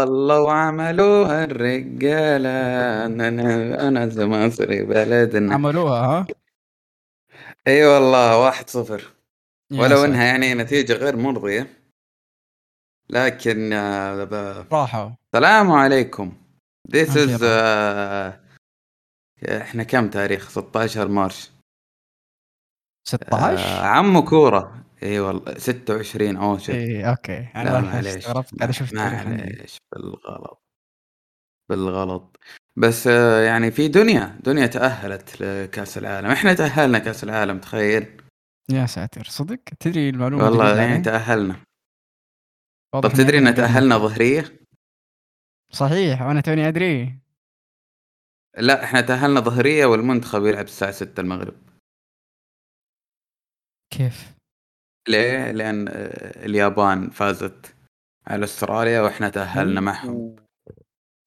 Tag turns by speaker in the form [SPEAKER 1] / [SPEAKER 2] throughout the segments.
[SPEAKER 1] والله وعملوها الرجالة. أنا أنا مصري بلدنا.
[SPEAKER 2] عملوها ها؟
[SPEAKER 1] إي والله واحد صفر. ولو. إنها يعني نتيجة غير مرضية. لكن آه،
[SPEAKER 2] راحوا.
[SPEAKER 1] السلام عليكم. This is آه، إحنا كم تاريخ؟ 16 مارش.
[SPEAKER 2] 16
[SPEAKER 1] آه، عمو كورة. اي والله 26 اوشر
[SPEAKER 2] اي أوكي. أنا
[SPEAKER 1] لا
[SPEAKER 2] والله
[SPEAKER 1] معليش.
[SPEAKER 2] استغربت
[SPEAKER 1] ما-
[SPEAKER 2] التاريخ عندي
[SPEAKER 1] معليش. بالغلط. بالغلط. بس آه، يعني في دنيا دنيا تأهلت لكأس العالم. إحنا تأهلنا كأس العالم تخيل.
[SPEAKER 2] يا ساتر. صدق؟ تدري المعلومة
[SPEAKER 1] والله
[SPEAKER 2] جديدة
[SPEAKER 1] يعني
[SPEAKER 2] علي؟
[SPEAKER 1] تأهلنا.
[SPEAKER 2] واضح
[SPEAKER 1] طب
[SPEAKER 2] إني
[SPEAKER 1] تدري
[SPEAKER 2] أنا
[SPEAKER 1] إن
[SPEAKER 2] قبل
[SPEAKER 1] تأهلنا. ظهرية؟
[SPEAKER 2] صحيح وأنا توني أدري.
[SPEAKER 1] لا إحنا تأهلنا ظهرية والمنتخب يلعب الساعة 6 المغرب.
[SPEAKER 2] كيف؟
[SPEAKER 1] ليه؟ لأن اليابان فازت على أستراليا وإحنا تأهلنا معهم.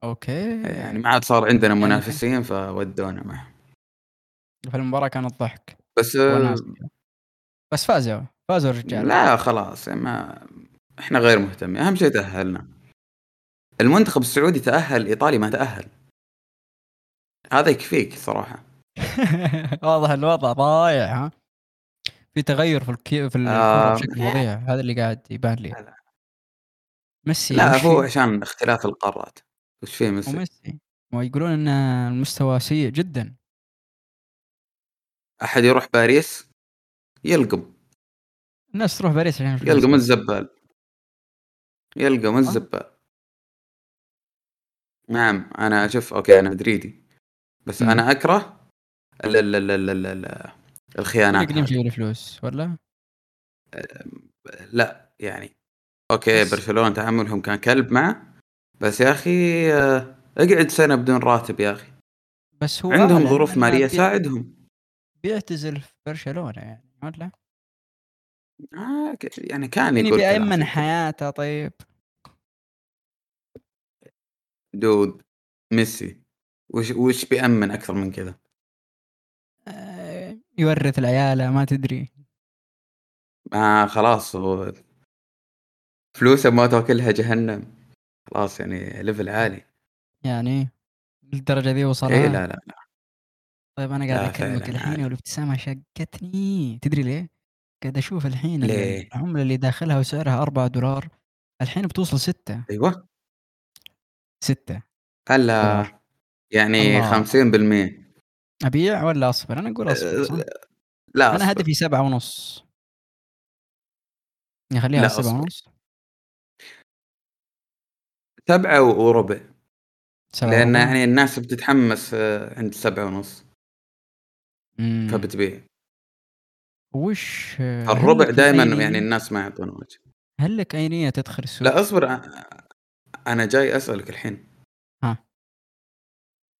[SPEAKER 2] أوكي.
[SPEAKER 1] يعني ما عاد صار عندنا
[SPEAKER 2] يعني
[SPEAKER 1] منافسين فودونا معهم.
[SPEAKER 2] في المباراة كانت ضحك
[SPEAKER 1] بس
[SPEAKER 2] وناس بس فازوا فازوا الرجال.
[SPEAKER 1] لا خلاص يعني ما إحنا غير مهتمين. أهم شيء تأهلنا. المنتخب السعودي تأهل ايطالي ما تأهل. هذا يكفيك صراحة.
[SPEAKER 2] واضح الوضع ضايع ها؟ في تغير في الكي... في
[SPEAKER 1] آه،
[SPEAKER 2] بشكل فظيع. هذا اللي قاعد يبان لي.
[SPEAKER 1] لا،.
[SPEAKER 2] ميسي
[SPEAKER 1] لا هو؟ عشان اختلاف القارات. وش فيه ميسي؟
[SPEAKER 2] وميسي. ويقولون إن المستوى سيء جدا.
[SPEAKER 1] أحد يروح باريس؟ يلقم.
[SPEAKER 2] الناس تروح باريس عشان
[SPEAKER 1] يلقم. الزبال. يلقم الزبال. نعم أنا شوف okay أنا مدريدي. بس
[SPEAKER 2] مم.
[SPEAKER 1] أنا اكره ال ال ال ال الخيانات
[SPEAKER 2] اللي يمشي
[SPEAKER 1] هذه.
[SPEAKER 2] بالفلوس ولا؟
[SPEAKER 1] لا يعني
[SPEAKER 2] okay
[SPEAKER 1] برشلونة تعاملهم كان كلب معه بس يا أخي آه، اقعد سنة بدون راتب يا أخي
[SPEAKER 2] بس هو
[SPEAKER 1] عندهم ظروف مالية
[SPEAKER 2] بي-
[SPEAKER 1] ساعدهم
[SPEAKER 2] بيعتزل في برشلونة يعني ولا؟
[SPEAKER 1] آه يعني كان
[SPEAKER 2] يعني
[SPEAKER 1] يقول كلام
[SPEAKER 2] بيأمن. حياته طيب
[SPEAKER 1] dude ميسي وش وش بيأمن أكثر من كذا
[SPEAKER 2] يورث العيالة ما تدري.
[SPEAKER 1] آه خلاص هو فلوسه ما تاكلها جهنم. خلاص يعني level عالي.
[SPEAKER 2] يعني للدرجة ذي وصل
[SPEAKER 1] اي
[SPEAKER 2] ها؟
[SPEAKER 1] لا لا.
[SPEAKER 2] طيب أنا قاعد
[SPEAKER 1] لا، فعلاً
[SPEAKER 2] الحين
[SPEAKER 1] عادي.
[SPEAKER 2] والابتسامة شقتني. تدري ليه؟ قاعد أشوف الحين
[SPEAKER 1] ليه؟
[SPEAKER 2] العملة اللي داخلها وسعرها أربعة دولار. الحين بتوصل ستة.
[SPEAKER 1] أيوه.
[SPEAKER 2] ستة.
[SPEAKER 1] هلا.
[SPEAKER 2] دولار
[SPEAKER 1] يعني
[SPEAKER 2] الله.
[SPEAKER 1] 50%
[SPEAKER 2] أبيع ولا أصبر؟ أنا أقول أصبر صح؟
[SPEAKER 1] أه، لا أصبر.
[SPEAKER 2] هدفي سبعة ونص نخليها سبعة. ونص
[SPEAKER 1] سبعة وربع
[SPEAKER 2] سبعة
[SPEAKER 1] لأن
[SPEAKER 2] وربع؟
[SPEAKER 1] يعني الناس بتتحمس آه، عند سبعة ونص
[SPEAKER 2] مم.
[SPEAKER 1] فبتبيع
[SPEAKER 2] وش هل
[SPEAKER 1] الربع دائما يعني الناس ما يعطون وجه
[SPEAKER 2] هل لك أي نية تدخل السوق؟
[SPEAKER 1] لا أصبر أنا جاي أسألك الحين
[SPEAKER 2] ها.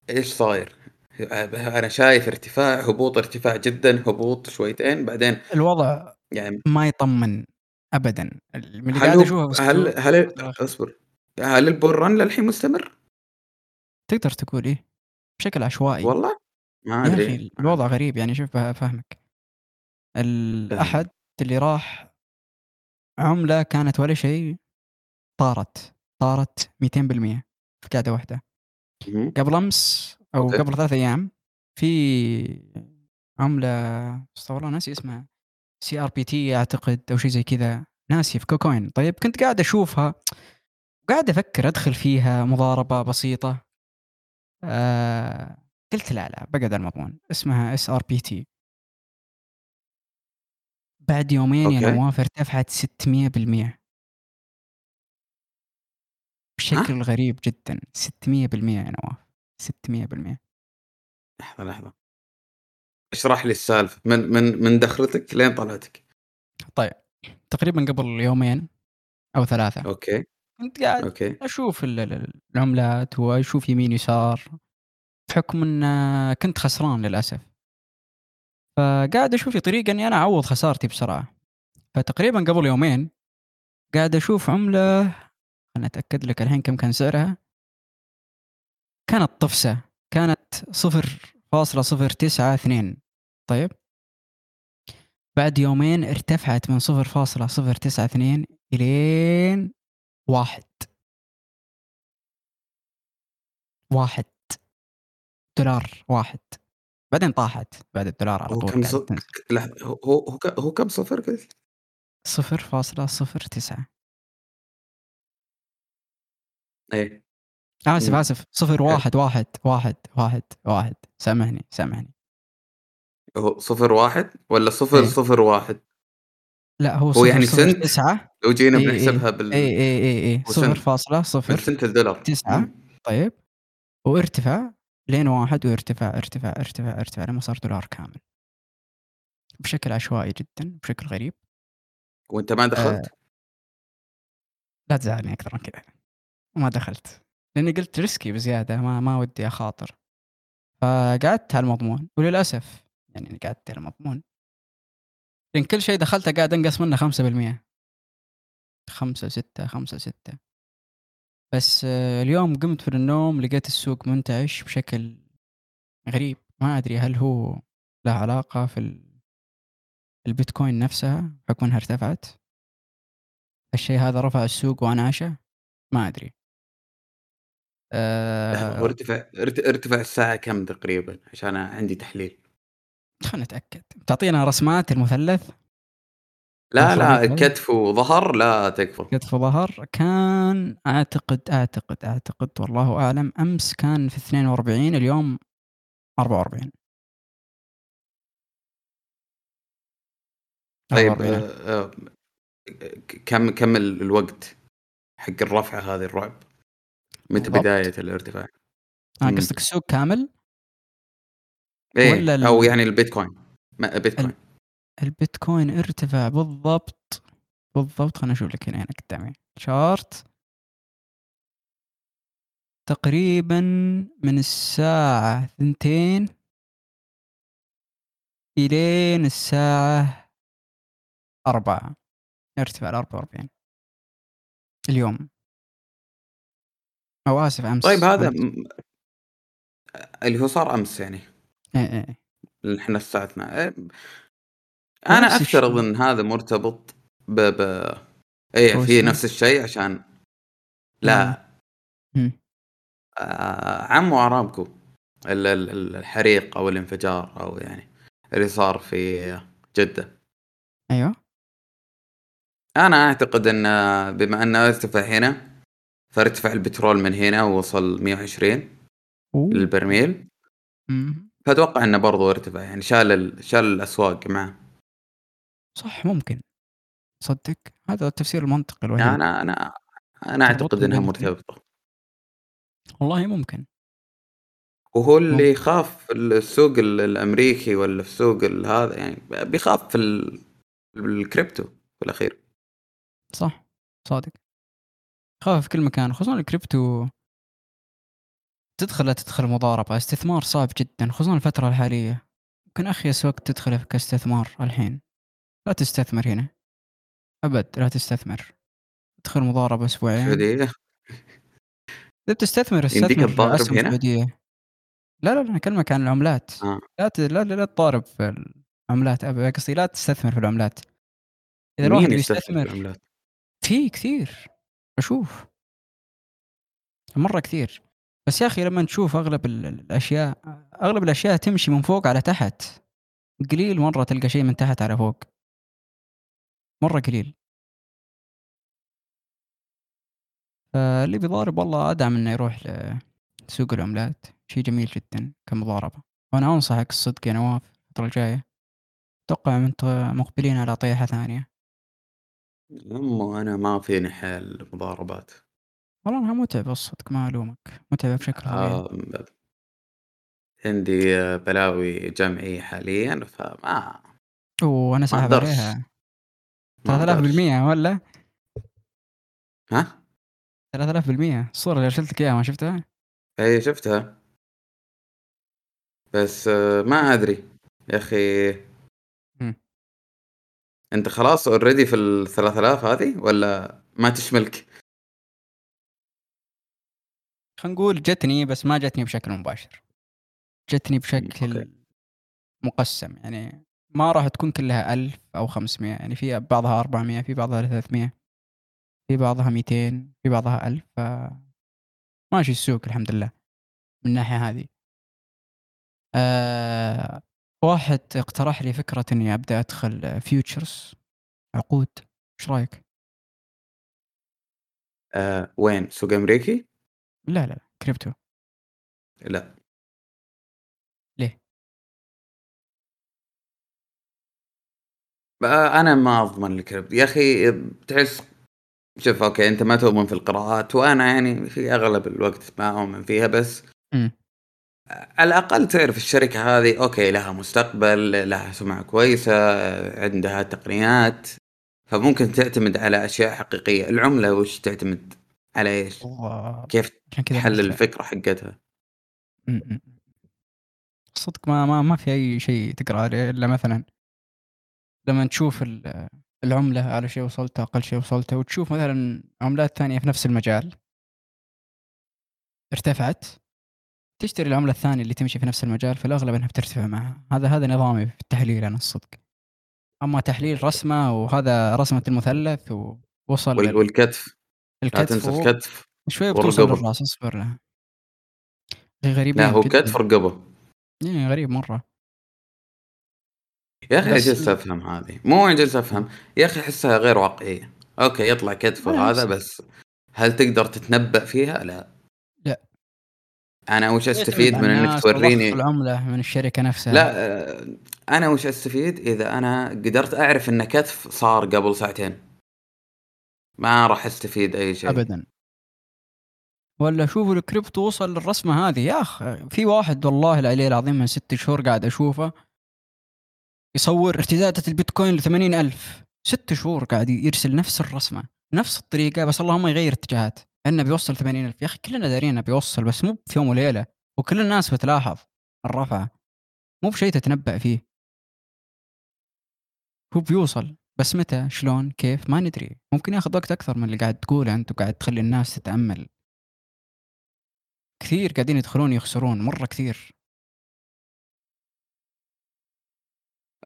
[SPEAKER 1] إيش صاير؟ أنا شايف ارتفاع هبوط ارتفاع جدا هبوط شويتين بعدين
[SPEAKER 2] الوضع
[SPEAKER 1] يعني
[SPEAKER 2] ما يطمن ابدا. اللي
[SPEAKER 1] هل
[SPEAKER 2] قاعد اشوفه
[SPEAKER 1] هل هل. أصبر هل البول رن للحين مستمر؟
[SPEAKER 2] تقدر تقول إيه؟ بشكل عشوائي.
[SPEAKER 1] والله؟ ما
[SPEAKER 2] يا
[SPEAKER 1] أدري.
[SPEAKER 2] أخي الوضع غريب يعني شوف افهمك الأحد اللي راح عملة كانت ولا شيء طارت. طارت 200% في قاعدة
[SPEAKER 1] واحدة.
[SPEAKER 2] قبل أمس أو
[SPEAKER 1] okay.
[SPEAKER 2] قبل ثلاث أيام في عملة استغفر الله ناسي اسمها CRPT أعتقد أو شيء زي كذا ناسي في KuCoin. طيب كنت قاعد أشوفها قاعد أفكر أدخل فيها مضاربة بسيطة. آه قلت لا لا بقعد على المضمون. اسمها CRPT بعد يومين يا. نواف ارتفعت 600% بشكل غريب جدا 600% يا نواف 600%
[SPEAKER 1] لحظة لحظة. اشرح لي السالفة. من من من دخلتك لين طلعتك؟
[SPEAKER 2] تقريبا قبل يومين أو ثلاثة.
[SPEAKER 1] okay.
[SPEAKER 2] كنت قاعد
[SPEAKER 1] okay.
[SPEAKER 2] أشوف ال- ال- العملات وأشوف يمين يسار بحكم إن كنت خسران للأسف. فقاعد أشوف لي طريقة إني أنا أعوض خسارتي بسرعة. فتقريبا قبل يومين قاعد أشوف عملة خلنا اتاكد لك الحين كم كان سعرها كانت طفسه كانت صفر فاصلة صفر تسعة اثنين. طيب. بعد يومين ارتفعت من صفر فاصلة صفر تسعة اثنين إلين واحد. واحد. دولار واحد. بعدين طاحت. بعد الدولار على
[SPEAKER 1] هو
[SPEAKER 2] طول
[SPEAKER 1] كم هو هو هو ك- هو كم صفر؟
[SPEAKER 2] صفر فاصلة صفر تسعة.
[SPEAKER 1] إيه.
[SPEAKER 2] آسف
[SPEAKER 1] مم.
[SPEAKER 2] آسف. صفر
[SPEAKER 1] حلو.
[SPEAKER 2] واحد واحد واحد واحد واحد. سامحني سامحني.
[SPEAKER 1] هو صفر واحد ولا صفر
[SPEAKER 2] إيه.
[SPEAKER 1] صفر واحد؟
[SPEAKER 2] لا هو
[SPEAKER 1] هو
[SPEAKER 2] صفر
[SPEAKER 1] يعني
[SPEAKER 2] صفر
[SPEAKER 1] سنت
[SPEAKER 2] تسعة.
[SPEAKER 1] لو جينا
[SPEAKER 2] إيه
[SPEAKER 1] بنحسبها
[SPEAKER 2] إيه.
[SPEAKER 1] بال
[SPEAKER 2] إيه إيه إيه إيه.
[SPEAKER 1] هو
[SPEAKER 2] صفر
[SPEAKER 1] سنت.
[SPEAKER 2] فاصلة صفر
[SPEAKER 1] بالسنت الدولار.
[SPEAKER 2] تسعة.
[SPEAKER 1] مم.
[SPEAKER 2] طيب. وارتفع لين واحد وارتفع ارتفع ارتفع ارتفع لما صار دولار كامل. بشكل عشوائي جدا بشكل غريب.
[SPEAKER 1] وأنت ما دخلت؟
[SPEAKER 2] لا تزعلني أكثر من كذا وما دخلت. لأني قلت ريسكي بزيادة ما ما ودي أخاطر. فقعدت على المضمون وللأسف يعني قعدت على المضمون لأن كل شيء دخلته قاعد أنقص منه 5% خمسة ستة خمسة ستة بس آه، اليوم قمت من النوم لقيت السوق منتعش بشكل غريب. ما أدري هل هو له علاقة في ال- البيتكوين نفسها بحكم إنها ارتفعت. الشيء هذا رفع السوق وأنعشه؟ ما أدري.
[SPEAKER 1] لحظة هو
[SPEAKER 2] أه
[SPEAKER 1] ارتفع ارت- ارتفع الساعة كم تقريبا؟ عشان عندي تحليل.
[SPEAKER 2] خلنا نتأكد. تعطينا رسمات المثلث؟
[SPEAKER 1] لا لا؟ كتف وظهر لا تكفى.
[SPEAKER 2] كتف ظهر كان أعتقد أعتقد أعتقد والله أعلم أمس كان في 42 اليوم 44
[SPEAKER 1] طيب
[SPEAKER 2] 44.
[SPEAKER 1] آه، آه، ك- كم كم ال- الوقت حق الرفعة هذه الرعب؟ متى. بداية الارتفاع.
[SPEAKER 2] آه
[SPEAKER 1] مم.
[SPEAKER 2] قصدك السوق كامل؟
[SPEAKER 1] إيه
[SPEAKER 2] ولا ال-
[SPEAKER 1] أو يعني البيتكوين. ما بيتكوين.
[SPEAKER 2] البيتكوين ارتفع بالضبط بالضبط خلينا نشوف لك هنا هنا قدامي. شارت تقريبا من الساعة ثنتين إلين الساعة أربعة. ارتفع ل 44 اليوم. أو آسف أمس
[SPEAKER 1] طيب هذا. م- اللي هو صار أمس يعني
[SPEAKER 2] إيه.
[SPEAKER 1] اللي إحنا الساعة 12 إيه، أنا
[SPEAKER 2] ونفس
[SPEAKER 1] افترض
[SPEAKER 2] الشيء.
[SPEAKER 1] ان هذا مرتبط ب ب
[SPEAKER 2] إيه
[SPEAKER 1] في. نفس الشيء عشان لا
[SPEAKER 2] مم.
[SPEAKER 1] آه عمو ارامكو ال- ال- ال- الحريق أو الانفجار أو يعني اللي صار في جدة
[SPEAKER 2] أيوه
[SPEAKER 1] أنا أعتقد أن بما انه ارتفع هنا فارتفع البترول من هنا ووصل 120
[SPEAKER 2] أوه.
[SPEAKER 1] للبرميل.
[SPEAKER 2] مم.
[SPEAKER 1] فأتوقع إنه برضو ارتفع يعني شال ال... شال الأسواق معه.
[SPEAKER 2] صح ممكن. صدق. هذا التفسير المنطقي الوحيد.
[SPEAKER 1] أنا
[SPEAKER 2] أنا
[SPEAKER 1] أنا
[SPEAKER 2] أعتقد إنها.
[SPEAKER 1] مرتبطة.
[SPEAKER 2] والله ممكن.
[SPEAKER 1] وهو اللي يخاف في السوق ال- الأمريكي ولا في السوق ال- هذا يعني بيخاف في ال... الكريبتو في الأخير.
[SPEAKER 2] صح. صادق. خاف في كل مكان خصوصا الكريبتو. تدخل لا تدخل مضاربة استثمار صعب جدا خصوصا الفترة الحالية. يمكن أخيس وقت تدخله كاستثمار الحين. لا تستثمر هنا. أبد لا تستثمر. تدخل مضاربة أسبوعين. إذا بتستثمر استثمر في
[SPEAKER 1] تضارب
[SPEAKER 2] أسهم
[SPEAKER 1] هنا؟
[SPEAKER 2] سعودية. لا لا أنا أكلمك عن العملات.
[SPEAKER 1] آه.
[SPEAKER 2] لا ت... لا لا لا تضارب في العملات. قصدي لا تستثمر في العملات. إذا الواحد
[SPEAKER 1] يستثمر في العملات؟
[SPEAKER 2] في كثير. أشوف. مرة كثير. بس يا أخي لما نشوف أغلب ال- الأشياء أغلب الأشياء تمشي من فوق على تحت. قليل مرة تلقى شيء من تحت على فوق. مرة قليل. فاللي بيضارب والله أدعم إنه يروح لسوق العملات شيء جميل جدا كمضاربة. وأنا أنصحك الصدق يا نواف الفترة الجاية. أتوقع أنت مقبلين على طيحة ثانية.
[SPEAKER 1] أمو أنا ما فيني حيل مضاربات
[SPEAKER 2] والله أنها متعبة الصدق ما ألومك متعبة بشكل طبيعي.
[SPEAKER 1] آه عندي آه، بلاوي جمعي حاليا فما
[SPEAKER 2] وأنا
[SPEAKER 1] ما
[SPEAKER 2] ساحب عليها.
[SPEAKER 1] ما
[SPEAKER 2] 3000
[SPEAKER 1] أقدرش.
[SPEAKER 2] بالمية ولا؟
[SPEAKER 1] ها؟
[SPEAKER 2] 3000 بالمية. الصورة اللي أرسلت لك إياها ما شفتها؟
[SPEAKER 1] اي شفتها. بس آه، ما أدري. يا أخي
[SPEAKER 2] مم.
[SPEAKER 1] انت خلاص اوريدي في ال 3000 هذه ولا ما تشملك؟
[SPEAKER 2] خلينا نقول جتني بس ما جتني بشكل مباشر جتني بشكل
[SPEAKER 1] أوكي.
[SPEAKER 2] مقسم يعني ما راح تكون كلها ألف أو خمسمية يعني في بعضها أربعمية في بعضها ثلاثمية في بعضها ميتين في بعضها ألف ف ماشي السوق الحمد لله من الناحية هذه. آآ واحد اقترح لي فكرة إني أبدأ أدخل futures عقود، إيش رأيك؟
[SPEAKER 1] آآ وين سوق أمريكي؟
[SPEAKER 2] لا، لا، كريبتو.
[SPEAKER 1] لأ.
[SPEAKER 2] ليه؟
[SPEAKER 1] بقى أنا ما أضمن الكريبتو، يا أخي تحس شوف okay أنت ما تؤمن في القراءات وأنا يعني في أغلب الوقت ما أؤمن فيها بس
[SPEAKER 2] إمم.
[SPEAKER 1] على الأقل تعرف الشركة هذه okay لها مستقبل، لها سمعة كويسة، عندها تقنيات، فممكن تعتمد على أشياء حقيقية، العملة وش تعتمد على إيش؟
[SPEAKER 2] و
[SPEAKER 1] كيف
[SPEAKER 2] لأ.
[SPEAKER 1] الفكرة حقتها؟
[SPEAKER 2] صدق ما ما ما في أي شيء تقرأ عليه إلا مثلًا لمن تشوف ال العملة أعلى شيء وصلت، أقل شيء وصلت، وتشوف مثلًا عملات ثانية في نفس المجال ارتفعت، تشتري العملة الثانية اللي تمشي في نفس المجال، في الأغلب إنها بترتفع معها، هذا هذا نظامي في التحليل أنا الصدق. أما تحليل رسمة وهذا رسمة المثلث ووصل
[SPEAKER 1] وال والكتف، لا
[SPEAKER 2] الكتف
[SPEAKER 1] تنسى
[SPEAKER 2] و
[SPEAKER 1] الكتف
[SPEAKER 2] شوية بتوصل. للرأس أصبر له. أخي
[SPEAKER 1] لا
[SPEAKER 2] غريبين
[SPEAKER 1] هو كتف
[SPEAKER 2] جدًا.
[SPEAKER 1] رقبة.
[SPEAKER 2] إيه غريب مرة.
[SPEAKER 1] يا جالس
[SPEAKER 2] ال
[SPEAKER 1] أفهم هذه، مو جالس أفهم، يا أخي أحسها غير واقعية، أوكي يطلع كتفه هذا
[SPEAKER 2] بالعكس.
[SPEAKER 1] بس هل تقدر تتنبأ فيها؟ لا. أنا وش
[SPEAKER 2] على
[SPEAKER 1] من
[SPEAKER 2] وضخ
[SPEAKER 1] توريني
[SPEAKER 2] العملة من الشركة نفسها.
[SPEAKER 1] لأ أنا وش أستفيد إذا أنا قدرت أعرف إن كتف صار قبل ساعتين؟ ما راح أستفيد أي شيء.
[SPEAKER 2] أبدًا. والّا شوفوا الكريبتو وصل للرسمة هذه، يا أخ في واحد والله العلي العظيم من 6 شهور قاعد أشوفه يصور ارتدادة البيتكوين ل80.000 6 شهور قاعد يرسل نفس الرسمة، نفس الطريقة بس اللهم يغير اتجاهات، إنه بيوصل 80.000 يا أخي كلنا دارين إنه بيوصل بس مو في يوم وليلة، وكل الناس بتلاحظ الرفعة، مو بشيء تتنبأ فيه. هو بيوصل، بس متى، شلون، كيف، ما ندري، ممكن ياخذ وقت أكثر من اللي قاعد تقوله أنت وقاعد تخلي الناس تتأمل. كثير قاعدين يدخلون يخسرون، مرة كثير.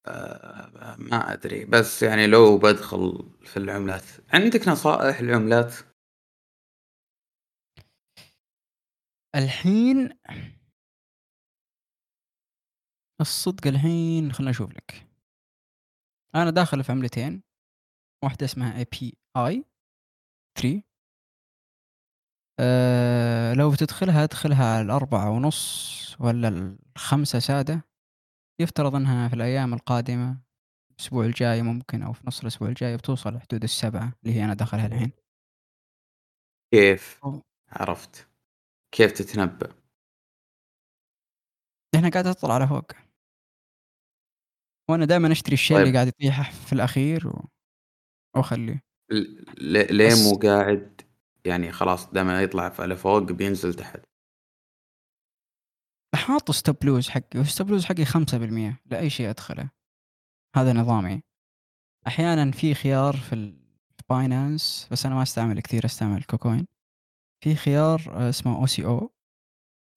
[SPEAKER 1] آآ ما أدري، بس يعني لو بادخل في العملات، عندك نصائح للعملات؟
[SPEAKER 2] الحين الصدق الحين خلّيني أشوف لك. أنا داخل في عملتين، واحدة اسمها API 3 آآ لو بتدخلها أدخلها على ال4.5 والّا ال5 سادة، يفترض إنها في الأيام القادمة الأسبوع الجاي ممكن أو في نص الأسبوع الجاي بتوصل لحدود ال7 اللي هي أنا داخلها الحين.
[SPEAKER 1] كيف؟ عرفت، كيف تتنبأ؟
[SPEAKER 2] لأنها قاعدة تطلع لفوق. وأنا دايمًا أشتري الشيء اللي
[SPEAKER 1] طيب.
[SPEAKER 2] قاعد يطيح في الأخير و وأخليه.
[SPEAKER 1] ل ليه
[SPEAKER 2] بس
[SPEAKER 1] مو قاعد يعني خلاص دام يطلع ف لفوق بينزل تحت؟
[SPEAKER 2] حاط stop loss حقي وال stop loss حقي 5% لأي شيء أدخله، هذا نظامي. أحيانًا في خيار في ال Binance بس أنا ما أستعمله كثير أستعمل ال KuCoin، في خيار اسمه OCO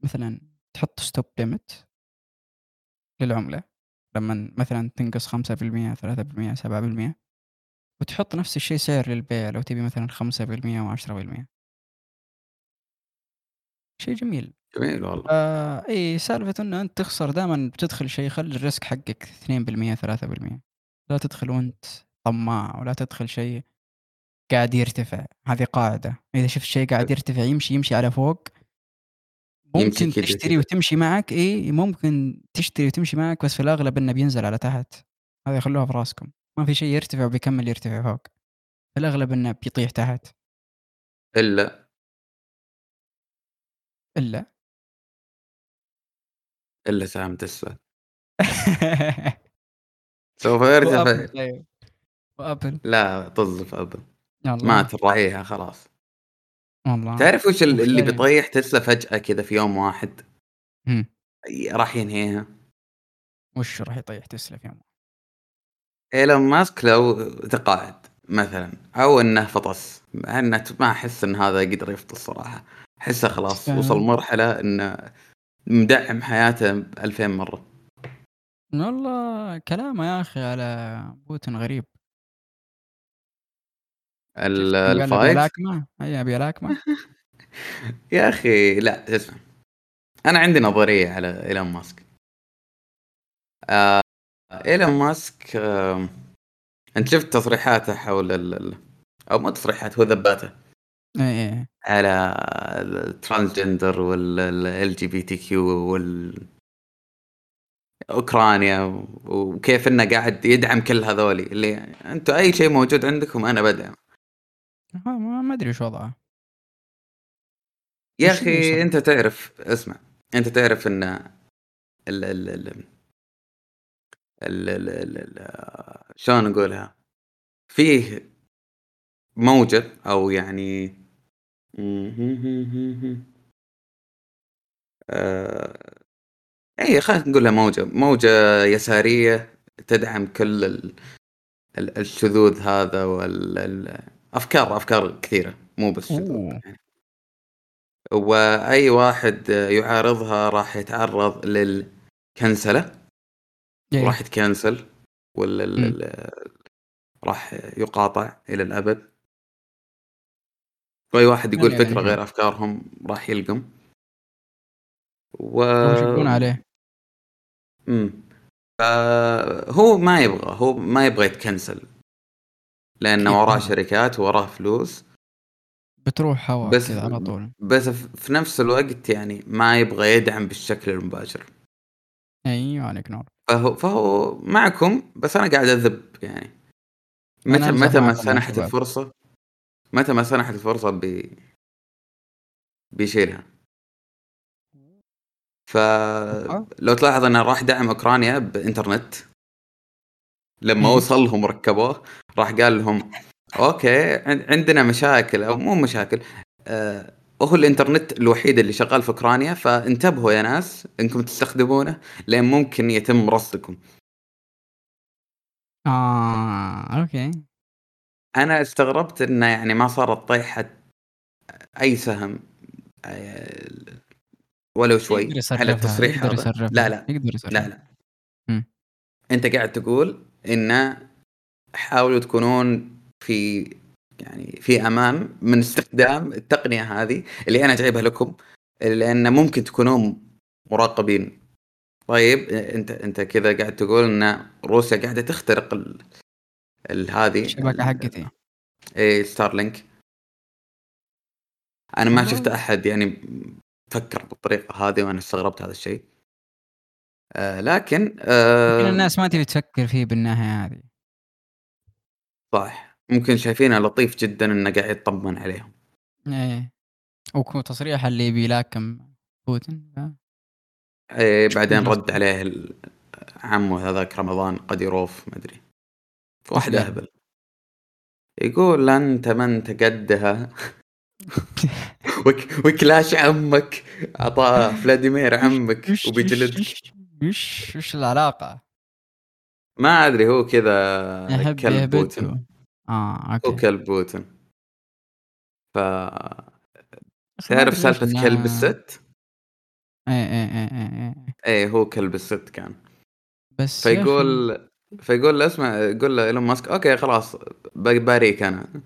[SPEAKER 2] مثلًا تحط stop limit للعملة، لمن مثلًا تنقص 5% 3% 7% وتحط نفس الشيء سعر للبيع لو تبي مثلًا 5% و10%. شيء جميل.
[SPEAKER 1] جميل والله.
[SPEAKER 2] آآ إي سالفة إنه أنت تخسر دائمًا بتدخل شيء خلّي الrisk حقك 2% 3% لا تدخل وأنت طماع ولا تدخل شيء قاعد يرتفع، هذه قاعدة، إذا شفت شيء قاعد يرتفع يمشي، يمشي على فوق. ممكن تشتري
[SPEAKER 1] كذا.
[SPEAKER 2] وتمشي معك. إي ممكن تشتري وتمشي معك بس في الأغلب إنه بينزل على تحت، هذه خلوها في راسكم، ما في شيء يرتفع وبيكمل يرتفع فوق، في الأغلب إنه بيطيح تحت.
[SPEAKER 1] إلا.
[SPEAKER 2] إلا.
[SPEAKER 1] إلا سهم تسلا. سوف يرتفع.
[SPEAKER 2] وأبل طيب،.
[SPEAKER 1] لا طز في مات الرعية خلاص.
[SPEAKER 2] والله
[SPEAKER 1] تعرف وش ال اللي
[SPEAKER 2] وخير
[SPEAKER 1] بيطيح تسلا فجأة كذا في يوم واحد؟ راح ينهيها.
[SPEAKER 2] وش راح يطيح تسلا في يوم
[SPEAKER 1] إيلون ماسك لو تقاعد مثلًا أو إنه فطس، مع إنه ت ما أحس إن هذا يقدر يفطس صراحة، أحسه خلاص وصل مرحلة إنه مدعم حياته ب2000 مرة.
[SPEAKER 2] والله كلامه يا أخي على بوتين غريب.
[SPEAKER 1] ال
[SPEAKER 2] شُفت يوم قال أبي
[SPEAKER 1] ال5
[SPEAKER 2] ألاكمه؟ أي أبي ألاكمه؟
[SPEAKER 1] يا أخي لأ اسمع، أنا عندي نظرية على إيلون ماسك. آه إيلون ماسك آه أنت شفت تصريحاته حول ال... أو مو تصريحات هو ذباته.
[SPEAKER 2] إيه إيه
[SPEAKER 1] على ال transgender وال LGBTQ وال أوكرانيا وكيف إنه قاعد يدعم كل هذولي اللي أنتم أي شيء موجود عندكم أنا بدعم.
[SPEAKER 2] ما أدري وش وضعه.
[SPEAKER 1] يا أخي أنت تعرف اسمع أنت تعرف إن ال ال ال ال ال ال شلون نقولها فيه موجة أو يعني آه اي خلينا نقولها موجة. موجة يسارية تدعم كل ال... ال... الشذوذ هذا والافكار أفكار كثيرة مو بس يعني. واي واحد يعارضها راح يتعرض للكنسلة إيه. راح يتكنسل ولا راح يقاطع إلى الأبد. واي واحد يقول يعني فكرة غير أفكارهم راح يلقم.
[SPEAKER 2] و يشقون عليه؟
[SPEAKER 1] امم فهو ما يبغى هو ما يبغى يتكنسل. لأنه وراه شركات وراه فلوس.
[SPEAKER 2] بتروح هواء بس على طول.
[SPEAKER 1] بس في نفس الوقت يعني ما يبغى يدعم بالشكل المباشر.
[SPEAKER 2] أيوه عليك نور.
[SPEAKER 1] فهو فهو معكم بس أنا قاعد أذب يعني. متى متى ما سنحت الفرصة متى ما سنحت الفرصة بي بيشيلها. فلو تلاحظ انه راح دعم أوكرانيا بإنترنت. لما وصل لهم ركبوه راح قال لهم okay عندنا مشاكل أو مو مشاكل آه هو الإنترنت الوحيد اللي شغال في أوكرانيا فانتبهوا يا ناس إنكم تستخدمونه لأن ممكن يتم رصدكم.
[SPEAKER 2] آه أوكي.
[SPEAKER 1] أنا استغربت إنه يعني ما صارت طيحة أي سهم آه، ولو شوي على التصريح هذا لا لا يقدر لا لا م. أنت قاعد تقول انه حاولوا تكونون في يعني في أمان من استخدام التقنية هذه اللي أنا جايبها لكم لأن ممكن تكونون مراقبين. طيب أنت أنت كذا قاعد تقول إن روسيا قاعدة تخترق ال... هذه.
[SPEAKER 2] الشبكة حقتي
[SPEAKER 1] اي ستارلينك أنا ما شفت أحد يعني فكر بالطريقة هذه وأنا استغربت هذا الشيء. آه لكن
[SPEAKER 2] آه الناس ما تبي تفكر فيه بالناحية هذه.
[SPEAKER 1] صح. ممكن شايفينه لطيف جدا إنه قاعد يطمن عليهم.
[SPEAKER 2] إيه. وتصريح اللي بيلاكم بوتين ف...
[SPEAKER 1] إيه بعدين رد عليه عمه هذاك رمضان قديروف ما أدري. واحد أهبل. يقول أنت ما انت قدها وك وكلاش عمك اعطاه فلاديمير عمك وبيجلدك
[SPEAKER 2] وش وش العلاقة؟
[SPEAKER 1] ما أدري هو كذا كلب بوتين
[SPEAKER 2] آه أوكي.
[SPEAKER 1] هو كلب بوتين ف تعرف سالفة كلب الست؟
[SPEAKER 2] إيه إيه إيه إيه إيه.
[SPEAKER 1] إيه هو كلب الست كان.
[SPEAKER 2] بس
[SPEAKER 1] فيقول فيقول له اسمع يقول له إيلون ماسك أوكي خلاص باريك أنا.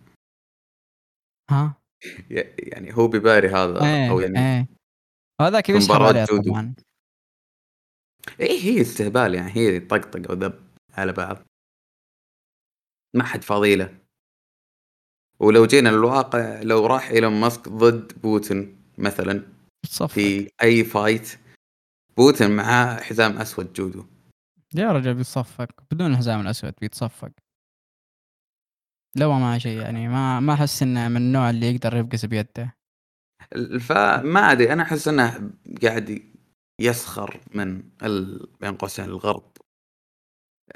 [SPEAKER 2] ها؟
[SPEAKER 1] يعني هو بباري هذا
[SPEAKER 2] إيه
[SPEAKER 1] أو يعني
[SPEAKER 2] إيه. هذاك يسحب عليه طبعا.
[SPEAKER 1] إيه هي استهبال يعني هي طقطقة وذب على بعض. ما حد فاضيله ولو جينا للواقع لو راح إيلون ماسك ضد بوتين مثلا
[SPEAKER 2] صفق.
[SPEAKER 1] في أي fight بوتين معاه حزام أسود جودو.
[SPEAKER 2] يا رجل بيتصفق. بدون الحزام الأسود بيتصفق. لو ما شيء يعني ما ما أحس إنه من النوع اللي يقدر يفقس بيده.
[SPEAKER 1] فما أدري أنا أحس إنه قاعد يسخر من بين قوسين الغرب.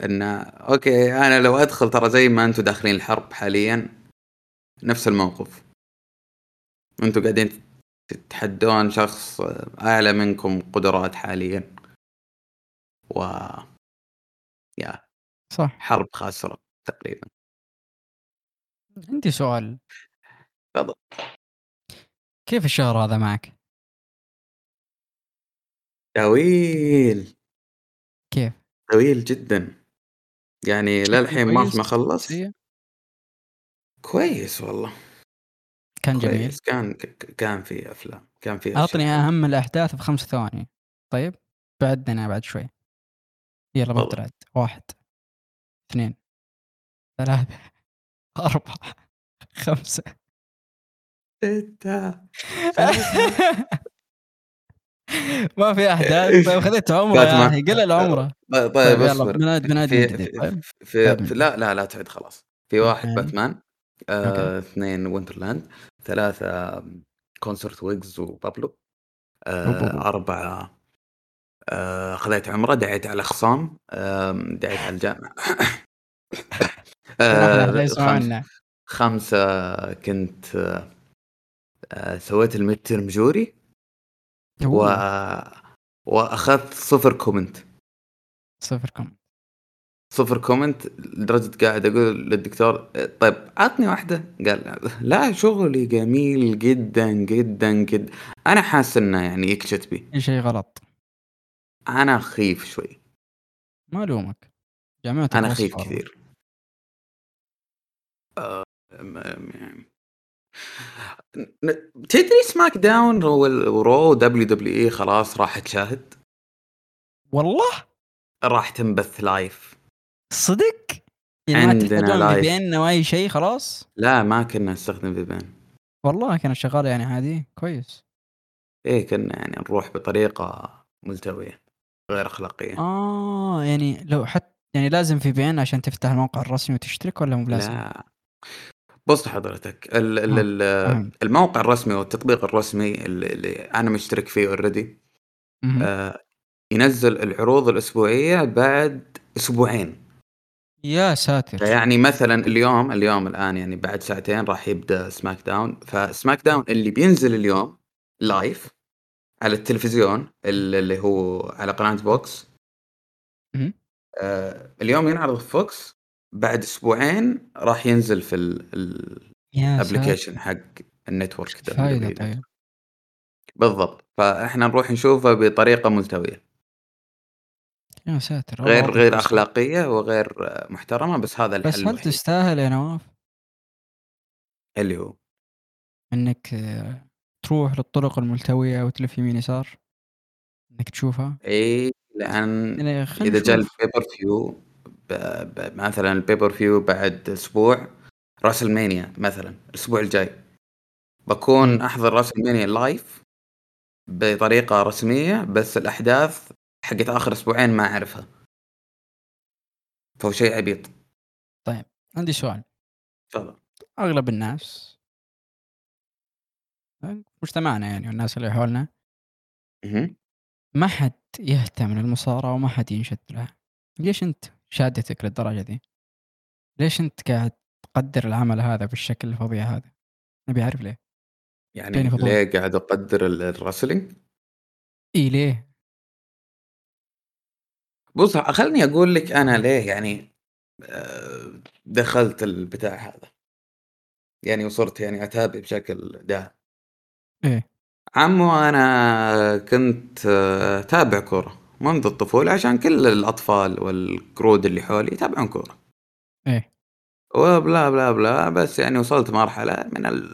[SPEAKER 1] انه أوكي أنا لو أدخل ترى زي ما أنتم داخلين الحرب حاليا نفس الموقف. أنتم قاعدين تتحدون شخص أعلى منكم قدرات حاليا. و يا
[SPEAKER 2] صح.
[SPEAKER 1] حرب خاسرة تقريبا.
[SPEAKER 2] عندي سؤال.
[SPEAKER 1] تفضل.
[SPEAKER 2] كيف الشهر هذا معك؟
[SPEAKER 1] طويل
[SPEAKER 2] كيف؟
[SPEAKER 1] طويل جدا. يعني للحين ما ما خلص؟ كويس والله.
[SPEAKER 2] كان جميل.
[SPEAKER 1] كويس. كان كان في أفلام كان في
[SPEAKER 2] أعطني أهم الأحداث بخمس ثواني. طيب بعدنا بعد شوي. يلا ببدا واحد اثنين ثلاثة أربعة خمسة.
[SPEAKER 1] ستة
[SPEAKER 2] ما في أحداث. طيب خذيت عمرة يا أخي. قل العمرة.
[SPEAKER 1] طيب, طيب أصبر.
[SPEAKER 2] بنادم في,
[SPEAKER 1] طيب. في, في لا لا لا تعد خلاص. في واحد باتمان آه، اثنين Winterland ثلاثة concert ويجز وبابلو آه، أربعة آه، خذيت عمرة دعيت على خصام دعيت على الجامعة آه خمسة كنت آه سويت ال midterm jury. و... وأخذت صفر كومنت.
[SPEAKER 2] صفر كومنت.
[SPEAKER 1] صفر كومنت لدرجة قاعد أقول للدكتور طيب عطني واحدة. قال لا شغلي جميل جدا جدا جدا أنا حاسس إنه يعني يكشت بي.
[SPEAKER 2] شيء غلط.
[SPEAKER 1] أنا خيف شوي.
[SPEAKER 2] ما ألومك. جامعتك
[SPEAKER 1] أنا خيف كثير. آه، تدري سماك داون ورو دبليو دبليو إي خلاص راح تشاهد
[SPEAKER 2] والله؟
[SPEAKER 1] راح تنبث لايف
[SPEAKER 2] صدق؟ يعني عندنا لايف بيننا واي شيء خلاص؟
[SPEAKER 1] لا ما كنا نستخدم VPN
[SPEAKER 2] والله كانت شغاله يعني عادي كويس.
[SPEAKER 1] إيه كنا يعني نروح بطريقة ملتوية غير أخلاقية.
[SPEAKER 2] آه يعني لو حتى يعني لازم VPN عشان تفتح الموقع الرسمي وتشترك ولا مو بلازم؟
[SPEAKER 1] لا. بص حضرتك ال ال آه. الموقع الرسمي والتطبيق الرسمي اللي أنا مشترك فيه already آه ينزل العروض الأسبوعية بعد أسبوعين.
[SPEAKER 2] يا ساتر.
[SPEAKER 1] يعني مثلا اليوم اليوم الآن يعني بعد ساعتين راح يبدأ SmackDown ف SmackDown اللي بينزل اليوم live على التلفزيون اللي هو على قناة Fox آه اليوم ينعرض في Fox بعد أسبوعين راح ينزل في ال application حق ال network
[SPEAKER 2] فايدة طيب؟
[SPEAKER 1] بالضبط. فإحنا نروح نشوفه بطريقة ملتوية.
[SPEAKER 2] يا ساتر
[SPEAKER 1] غير غير أخلاقية وغير محترمة بس هذا الحل
[SPEAKER 2] بس هل تستاهل يا نواف؟
[SPEAKER 1] اللي هو.
[SPEAKER 2] إنك تروح للطرق الملتوية وتلف يمين يسار؟ إنك تشوفها؟
[SPEAKER 1] اي لأن يعني إذا جاء ال pay-per-view مثلا ال pay-per-view بعد أسبوع WrestleMania مثلا الأسبوع الجاي. بكون أحضر WrestleMania live بطريقة رسمية بس الأحداث حقت آخر أسبوعين ما أعرفها. فهو شيء عبيط.
[SPEAKER 2] طيب عندي سؤال.
[SPEAKER 1] تفضل.
[SPEAKER 2] أغلب الناس مجتمعنا يعني والناس اللي حولنا ما حد يهتم للمصارعة وما حد ينشد لها. ليش أنت؟ شادتك للدرجة دي؟ ليش أنت قاعد تقدر العمل هذا بالشكل الفظيع هذا؟ نبي أعرف ليه.
[SPEAKER 1] يعني ليه قاعد أقدر الرسلينج؟
[SPEAKER 2] إي ليه؟
[SPEAKER 1] بص خلني أقول لك أنا ليه يعني آه، دخلت البتاع هذا. يعني وصرت يعني أتابع بشكل دائم
[SPEAKER 2] إيه.
[SPEAKER 1] عمو أنا كنت آه، تابع كورة. منذ الطفولة عشان كل الأطفال والقرود اللي حولي يتابعون كورة.
[SPEAKER 2] إيه.
[SPEAKER 1] وبلا بلا بلا بس يعني وصلت مرحلة من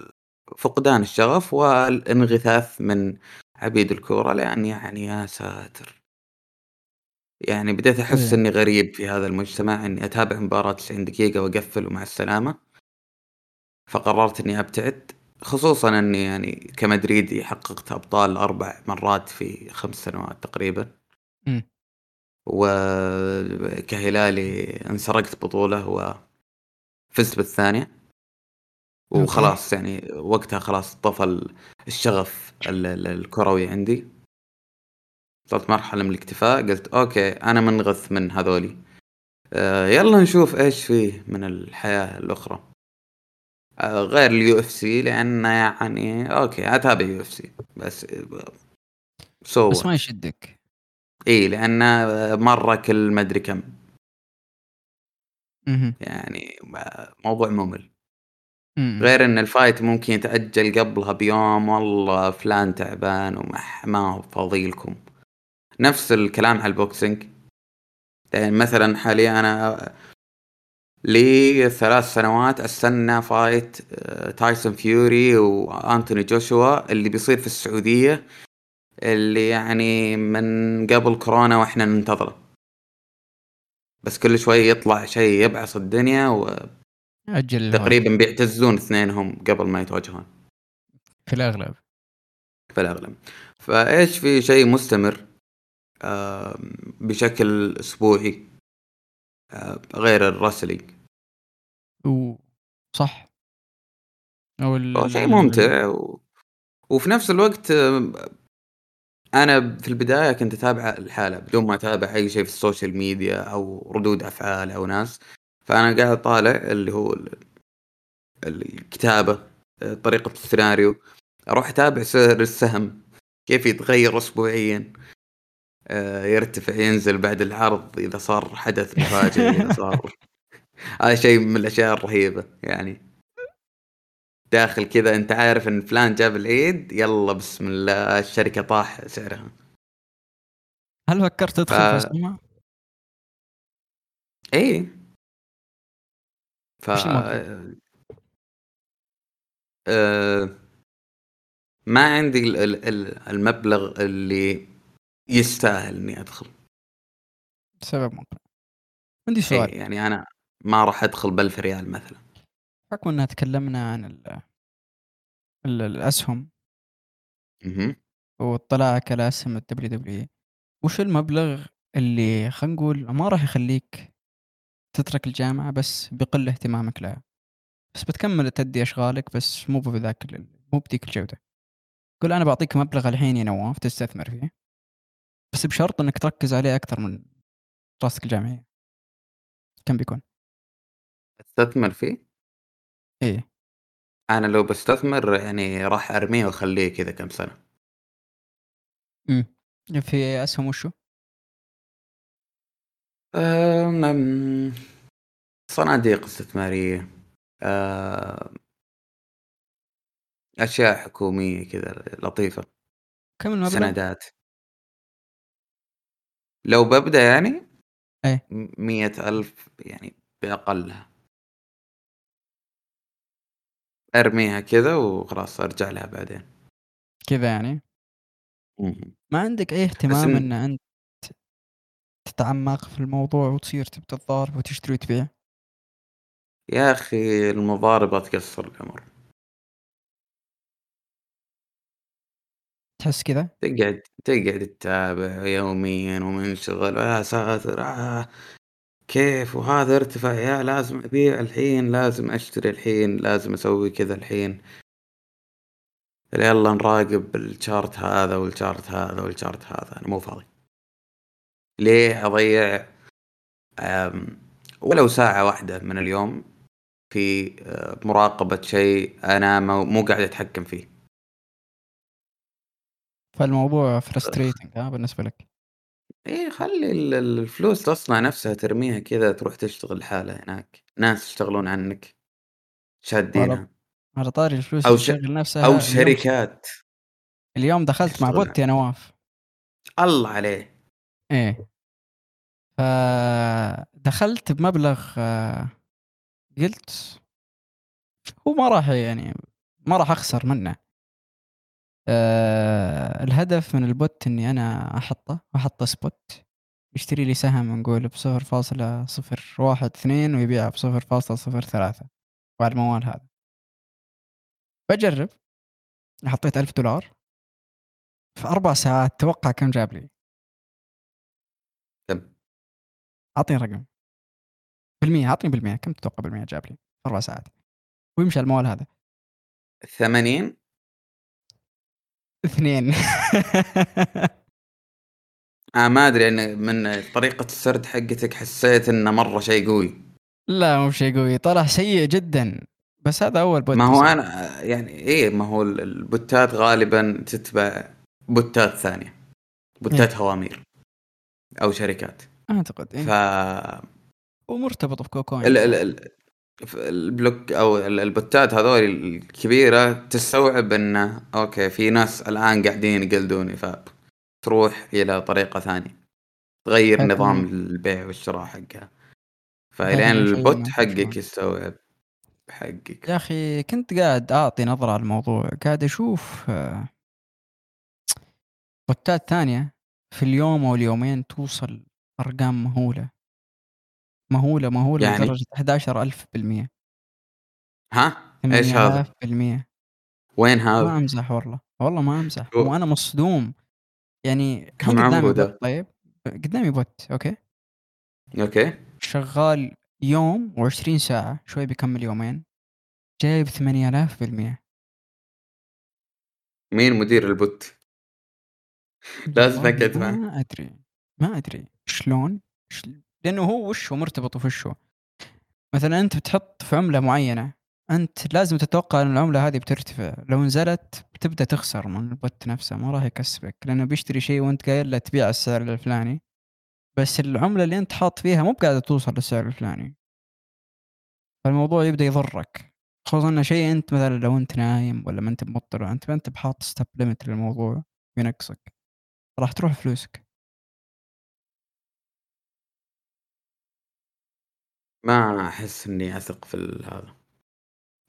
[SPEAKER 1] فقدان الشغف والانغثاث من عبيد الكورة لأن يعني يا ساتر. يعني بديت أحس إيه. إني غريب في هذا المجتمع إني أتابع مباراة 90 دقيقة وأقفل ومع السلامة. فقررت إني أبتعد خصوصا إني يعني كمدريدي حققت أبطال أربع مرات في خمس سنوات تقريبا. وكهلالي انسرقت بطوله وفزت بالثانيه. وخلاص يعني وقتها خلاص طفى الشغف الكروي عندي. وصلت مرحلة من الاكتفاء قلت okay أنا منغث من هذولي. آه يلا نشوف إيش فيه من الحياة الأخرى. آه غير ال UFC لأن يعني okay أتابع UFC. بس
[SPEAKER 2] so بس ما يشدك.
[SPEAKER 1] اي لأن مرة كل ما أدري كم. يعني موضوع ممل. غير إن ال fight ممكن يتاجل قبلها بيوم والله فلان تعبان وما ما هو فاضي لكم نفس الكلام على ال boxing. يعني مثلا حاليا أنا لثلاث سنوات أستنى fight آه، تايسون فيوري وأنتوني جوشوا اللي بيصير في السعودية. اللي يعني من قبل كورونا وإحنا ننتظره. بس كل شوي يطلع شيء يبعث الدنيا و
[SPEAKER 2] أجل
[SPEAKER 1] تقريبا بيعتزون اثنينهم قبل ما يتواجهون
[SPEAKER 2] في الأغلب.
[SPEAKER 1] في الأغلب. فإيش في شيء مستمر بشكل أسبوعي غير الرسلينج؟
[SPEAKER 2] صح.
[SPEAKER 1] أو. شيء ممتع و... وفي نفس الوقت أنا في البداية كنت أتابع الحالة بدون ما أتابع أي شيء في ال social media أو ردود أفعال أو ناس. فأنا قاعد طالع اللي هو الكتابة طريقة السيناريو. أروح أتابع سعر السهم كيف يتغير اسبوعيا. آه، يرتفع ينزل بعد العرض إذا صار حدث مفاجئ إذا صار هذا شيء من الأشياء الرهيبة يعني. داخل كذا أنت عارف إن فلان جاب العيد يلا بسم الله الشركة طاح سعرها.
[SPEAKER 2] هل فكرت تدخل ف... في اسهمها؟
[SPEAKER 1] إيه ف آه... ما عندي المبلغ اللي يستاهل إني أدخل.
[SPEAKER 2] سبب ممكن عندي سؤال.
[SPEAKER 1] إيه يعني أنا ما راح أدخل ب ريال مثلا.
[SPEAKER 2] حكم اننا تكلمنا عن ال ال الأسهم.
[SPEAKER 1] أها
[SPEAKER 2] واطلاعك على اسهم ال WW وش المبلغ اللي خلينا نقول ما راح يخليك تترك الجامعة بس بيقل اهتمامك لها؟ بس بتكمل تدي أشغالك بس مو بذاك مو بذيك الجودة. قول أنا بعطيك مبلغ الحين يا نواف تستثمر فيه بس بشرط إنك تركز عليه أكثر من دراستك الجامعية. كم بيكون؟
[SPEAKER 1] استثمر فيه؟
[SPEAKER 2] إيه.
[SPEAKER 1] أنا لو بستثمر يعني راح ارميه واخليه كذا كم سنة.
[SPEAKER 2] إمم. في أسهم وشو؟
[SPEAKER 1] أم... صناديق استثمارية أم... أشياء حكومية كذا لطيفة.
[SPEAKER 2] كم المبلغ؟
[SPEAKER 1] سندات. لو ببدأ يعني
[SPEAKER 2] إيه.
[SPEAKER 1] مية ألف يعني بأقلها. أرميها كذا وخلاص أرجع لها بعدين.
[SPEAKER 2] كذا يعني؟ ما عندك أي اهتمام إن... إن أنت تتعمق في الموضوع وتصير تبي تتضارب وتشتري وتبيع؟
[SPEAKER 1] يا أخي المضاربة تقصر العمر
[SPEAKER 2] تحس كذا؟
[SPEAKER 1] تقعد تقعد تتابع يوميا ومنشغل. يا ساتر. آه. كيف وهذا ارتفع يا لازم أبيع الحين لازم أشتري الحين لازم أسوي كذا الحين. يلا نراقب الشارت هذا والشارت هذا والشارت هذا أنا مو فاضي. ليه أضيع؟ ولو ساعة واحدة من اليوم في آه، مراقبة شيء أنا مو قاعد أتحكم فيه.
[SPEAKER 2] فالموضوع فرستريتنج ها بالنسبة لك.
[SPEAKER 1] إيه خلي الفلوس تصنع نفسها ترميها كذا تروح تشتغل لحالها هناك. ناس يشتغلون عنك شادينها.
[SPEAKER 2] على طاري الفلوس
[SPEAKER 1] أو ش... نفسها أو شركات.
[SPEAKER 2] اليوم دخلت مع bot يا نواف.
[SPEAKER 1] الله عليه.
[SPEAKER 2] إيه. فدخلت بمبلغ آه، قلت هو ما راح يعني ما راح أخسر منه. آه الهدف من ال bot إني أنا أحطه أحط spot يشتري لي سهم نقول بصفر فاصلة صفر واحد اثنين ويبيعه بصفر فاصلة صفر ثلاثة. وعلى الموال هذا. بجرب. حطيت ألف دولار. في أربع ساعات توقع كم جاب لي.
[SPEAKER 1] كم؟
[SPEAKER 2] أعطيني رقم بالمية أعطيني بالمية. كم تتوقع بالمية جاب لي في أربع ساعات؟ ويمشي على الموال هذا.
[SPEAKER 1] ثمانين؟
[SPEAKER 2] اثنين.
[SPEAKER 1] آه ما أدري يعني من طريقة السرد حقتك حسيت إنه مرة شيء قوي.
[SPEAKER 2] لا مو شيء قوي طلع سيء جدا. بس هذا أول
[SPEAKER 1] bot ما هو أنا يعني إيه ما هو البوتات غالبا تتبع بوتات ثانية. بوتات إيه؟ هوامير أو شركات.
[SPEAKER 2] أعتقد
[SPEAKER 1] إيه؟ ف
[SPEAKER 2] ومرتبط ب KuCoin
[SPEAKER 1] ال ال ال ال block أو البوتات هذول الكبيرة تستوعب انه okay في ناس الآن قاعدين يقلدوني فتروح إلى طريقة ثانية. تغير نظام البيع والشراء حقها. فلين ال bot حقك يستوعب حقك.
[SPEAKER 2] يا أخي كنت قاعد أعطي نظرة على الموضوع قاعد أشوف بوتات ثانية في اليوم أو اليومين توصل أرقام مهولة. مهولة مهولة يعني؟ لدرجة 11000%
[SPEAKER 1] ها؟ إيش هذا؟
[SPEAKER 2] 8000%
[SPEAKER 1] وين هذا؟
[SPEAKER 2] ما أمزح والله. والله ما أمزح. وأنا مصدوم. يعني
[SPEAKER 1] كم عمره ده؟
[SPEAKER 2] طيب؟ قدامي bot okay؟
[SPEAKER 1] okay.
[SPEAKER 2] شغال يوم و20 ساعة شوي بيكمل يومين جايب 8000%
[SPEAKER 1] مين مدير ال bot؟ لازم أكد
[SPEAKER 2] ما أدري. ما أدري. شلون؟ لأنه هو وش هو مرتبط وشه مثلا أنت بتحط في عملة معينة أنت لازم تتوقع إن العملة هذه بترتفع. لو نزلت بتبدأ تخسر من ال bot نفسه ما راح يكسبك لأنه بيشتري شيء وأنت قايل له تبيع السعر الفلاني. بس العملة اللي أنت حاط فيها مو قاعدة توصل للسعر الفلاني. فالموضوع يبدأ يضرك. خصوصا إنه شيء أنت مثلا لو أنت نايم ولا ما أنت مضطر أنت ما أنت بحاط stop limit للموضوع ينقصك راح تروح فلوسك.
[SPEAKER 1] ما أحس إني أثق في هذا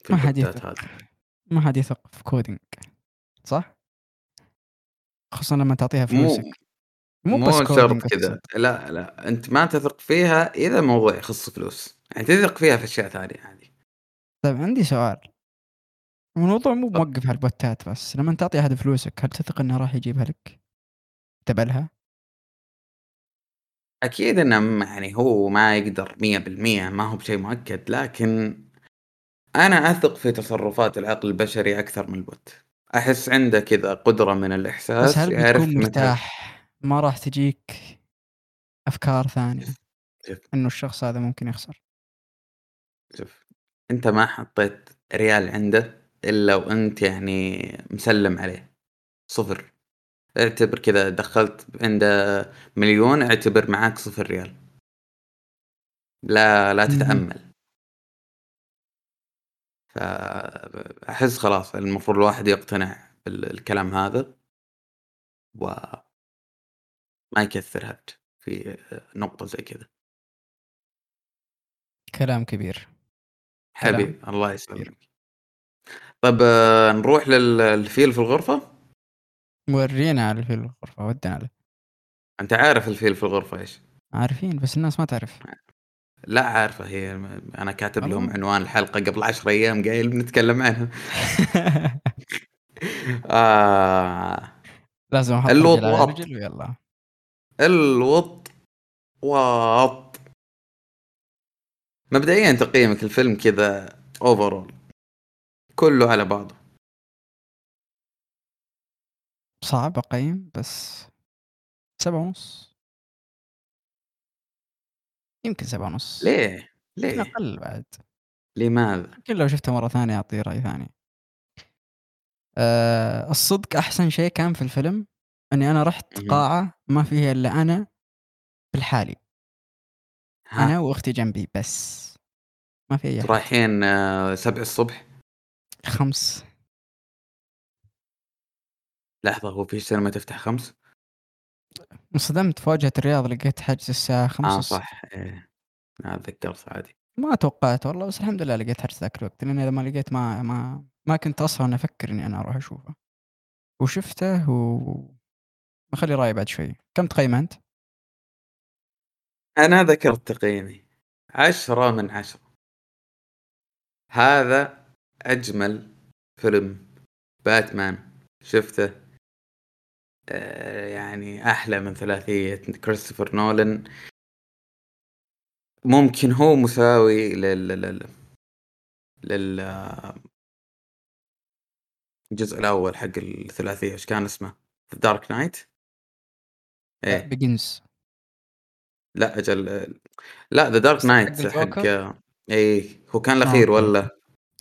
[SPEAKER 2] في ما حد يثق ما حد يثق في coding صح؟ خصوصا لما تعطيها فلوسك
[SPEAKER 1] مو, مو بس شرط كذا. لا لا. أنت ما تثق فيها إذا موضوع يخص فلوس. يعني تثق فيها في أشياء ثانية عادي.
[SPEAKER 2] طيب عندي سؤال. الموضوع مو موقف على البوتات بس. لما تعطي أحد فلوسك هل تثق إنه راح يجيبها لك؟
[SPEAKER 1] أكيد إنه يعني هو ما يقدر مية بالمية ما هو بشيء مؤكد لكن أنا أثق في تصرفات العقل البشري أكثر من ال bot أحس عنده كذا قدرة من الإحساس
[SPEAKER 2] بس هل بتكون مرتاح؟ ما راح تجيك أفكار ثانية إنه الشخص هذا ممكن يخسر.
[SPEAKER 1] شوف أنت ما حطيت ريال عنده إلا وأنت يعني مسلم عليه. صفر. اعتبر كذا دخلت عنده مليون اعتبر معاك صفر ريال. لا لا تتأمل. فأحس خلاص المفروض الواحد يقتنع بالكلام هذا. و ما يكثر هرج في نقطة زي كذا.
[SPEAKER 2] كلام كبير.
[SPEAKER 1] حبيبي الله يسلمك. طيب نروح للفيل في الغرفة.
[SPEAKER 2] ورينا على الفيل في الغرفة ودنا له
[SPEAKER 1] أنت عارف الفيل في الغرفة إيش؟
[SPEAKER 2] عارفين بس الناس ما تعرف.
[SPEAKER 1] لا عارفة هي أنا كاتب لهم عنوان الحلقة قبل عشر أيام قايل بنتكلم عنها.
[SPEAKER 2] آه. لازم أحط الوط ويلا.
[SPEAKER 1] الوط وط. مبدئيا تقييمك الفيلم كذا اوفرول كله على بعضه.
[SPEAKER 2] صعب اقيم بس سبعة ونص. يمكن سبعة ونص.
[SPEAKER 1] ليه؟ ليه؟
[SPEAKER 2] أقل بعد.
[SPEAKER 1] لماذا؟
[SPEAKER 2] يمكن لو شفته مرة ثانية أعطيه رأي ثاني. أه الصدق أحسن شيء كان في الفيلم إني أنا رحت قاعة ما فيها إلا أنا في الحالي ها؟ أنا وأختي جنبي بس. ما في أي
[SPEAKER 1] رايحين آه، سبع الصبح؟
[SPEAKER 2] خمس
[SPEAKER 1] لحظة هو في سينما تفتح خمس؟
[SPEAKER 2] انصدمت في واجهة الرياض لقيت حجز الساعة خمسة
[SPEAKER 1] آه صح. إيه تذكرت عادي
[SPEAKER 2] ما توقعت والله بس الحمد لله لقيت حجز ذاك الوقت لأن إذا ما لقيت ما ما ما كنت أصلا أفكر إني أنا أروح أشوفه. وشفته و بخلي رأيي بعد شوي. كم تقيم أنت؟
[SPEAKER 1] أنا ذكرت تقييمي. عشرة من عشرة. هذا أجمل فيلم باتمان. شفته؟ آه، يعني أحلى من ثلاثية كريستوفر نولن ممكن هو مساوي لل لل لل الجزء الأول حق الثلاثية إيش كان اسمه؟ The Dark Knight؟
[SPEAKER 2] إيه Begins
[SPEAKER 1] لا أجل لا The Dark Knight حق اي هو كان الأخير آه. ولا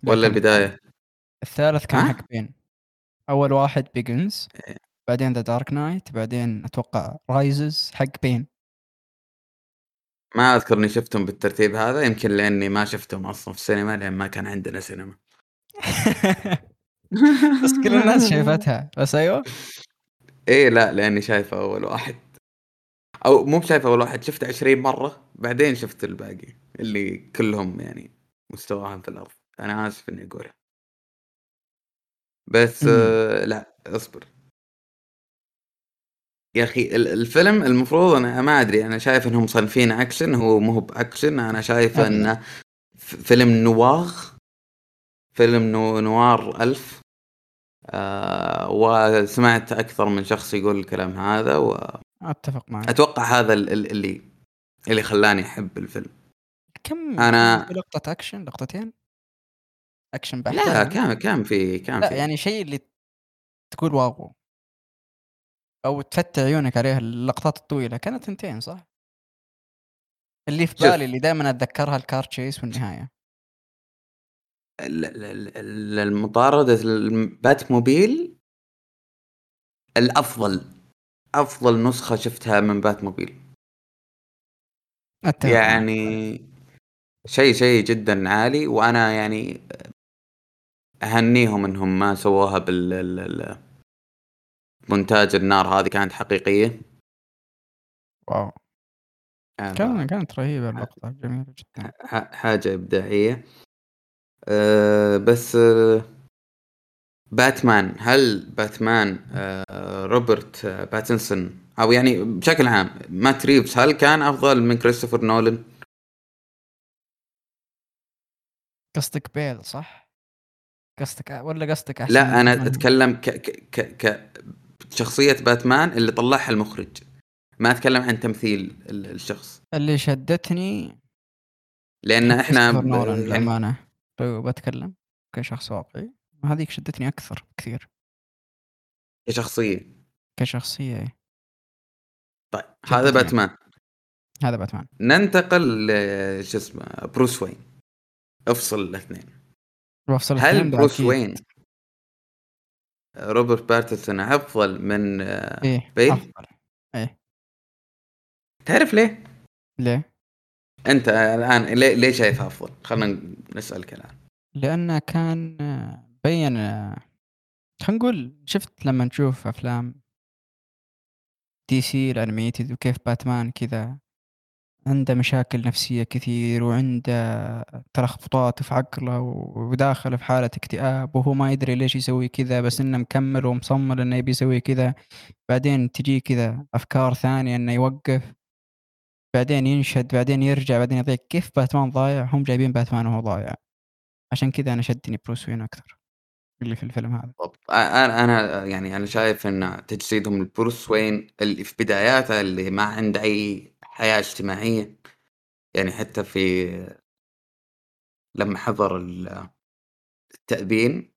[SPEAKER 1] ولا البداية؟
[SPEAKER 2] الثالث كان حق Bane أول واحد Begins. بعدين The Dark Knight بعدين أتوقع Rises حق Bane
[SPEAKER 1] ما أذكر إني شفتهم بالترتيب هذا يمكن لأني ما شفتهم أصلا في السينما لأن ما كان عندنا سينما.
[SPEAKER 2] بس كل الناس شايفتها. بس أيوه.
[SPEAKER 1] إيه لا لأني شايفه أول واحد. أو مو بشايف أول واحد شفته 20 مرة بعدين شفت الباقي اللي كلهم يعني مستواهم في الأرض. أنا آسف إني أقولها. بس آه لا أصبر. يا أخي الفيلم المفروض أنا ما أدري أنا شايف إنهم مصنفين أكشن هو مو بأكشن أنا شايف إنه film noir film no noir ألف. آه وسمعت أكثر من شخص يقول الكلام هذا و
[SPEAKER 2] أتفق معك.
[SPEAKER 1] أتوقع هذا اللي اللي خلاني أحب الفيلم.
[SPEAKER 2] كم أنا لقطة أكشن؟ لقطتين؟ أكشن
[SPEAKER 1] بحت لا كان كان في كان
[SPEAKER 2] لا
[SPEAKER 1] في.
[SPEAKER 2] يعني شيء اللي تقول واو. أو تفتح عيونك عليها اللقطات الطويلة كانت ثنتين صح؟ اللي في بالي اللي دائما أتذكرها ال car chase والنهاية.
[SPEAKER 1] المطاردة ال Batmobile الأفضل أفضل نسخة شفتها من بات موبيل يعني شيء شيء جدا عالي وأنا يعني أهنيهم إنهم ما سووها بال مونتاج النار هذه كانت حقيقية؟
[SPEAKER 2] واو. كان كانت رهيبة اللقطة جميلة جدا.
[SPEAKER 1] حاجة إبداعية. أه بس أه باتمان هل باتمان أه روبرت باتنسون أو يعني بشكل عام مات ريفز هل كان أفضل من كريستوفر نولن؟
[SPEAKER 2] قصدك بيل صح؟ قصدك ولا قصدك
[SPEAKER 1] أحسن لا أنا أتكلم ك ك ك شخصية باتمان اللي طلعها المخرج. ما أتكلم عن تمثيل الشخص.
[SPEAKER 2] اللي شدتني لأن إحنا للأمانة. لو بتكلم كشخص واقعي. هذيك شدتني أكثر كثير.
[SPEAKER 1] كشخصية.
[SPEAKER 2] كشخصية إيه.
[SPEAKER 1] طيب هذا باتمان.
[SPEAKER 2] هذا باتمان.
[SPEAKER 1] ننتقل شو اسمه بروس وين. افصل الاثنين.
[SPEAKER 2] افصل
[SPEAKER 1] هل بروس وين روبرت باتينسون أفضل من
[SPEAKER 2] إيه؟
[SPEAKER 1] بيل؟
[SPEAKER 2] أفضل إيه
[SPEAKER 1] تعرف ليه؟
[SPEAKER 2] ليه؟
[SPEAKER 1] أنت الآن ليه, ليه شايفها أفضل؟ خلينا نسألك الآن
[SPEAKER 2] لأنه كان بين خلينا نقول شفت لما نشوف أفلام دي سي ال animated وكيف باتمان كذا عنده مشاكل نفسية كثير وعنده تلخبطات في عقله وداخل في حالة اكتئاب وهو ما يدري ليش يسوي كذا بس إنه مكمل ومصمم إنه يبي يسوي كذا. بعدين تجي كذا أفكار ثانية إنه يوقف. بعدين ينشد بعدين يرجع بعدين يضيع. كيف باتمان ضايع؟ هم جايبين باتمان وهو ضايع. عشان كذا أنا شدني بروس وين أكثر اللي في الفيلم هذا.
[SPEAKER 1] بالضبط أنا أنا يعني أنا شايف إن تجسيدهم لبروس وين اللي في بداياته اللي ما عنده أي حياة اجتماعية. يعني حتى في لما حضر التأبين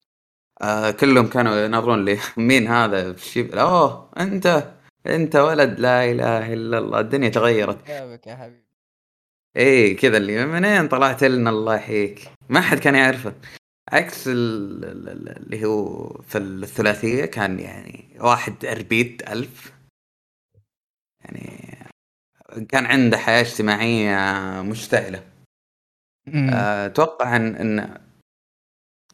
[SPEAKER 1] آه كلهم كانوا ينظرون لي. مين هذا؟ في أوه أنت أنت ولد لا إله إلا الله. الدنيا تغيرت.
[SPEAKER 2] يا حبيبي.
[SPEAKER 1] إيه كذا اللي منين طلعت لنا الله يحييك؟ ما حد كان يعرفه. عكس اللي هو في الثلاثية كان يعني واحد أربيد ألف. يعني كان عنده حياة اجتماعية مشتعلة أتوقع أن, أن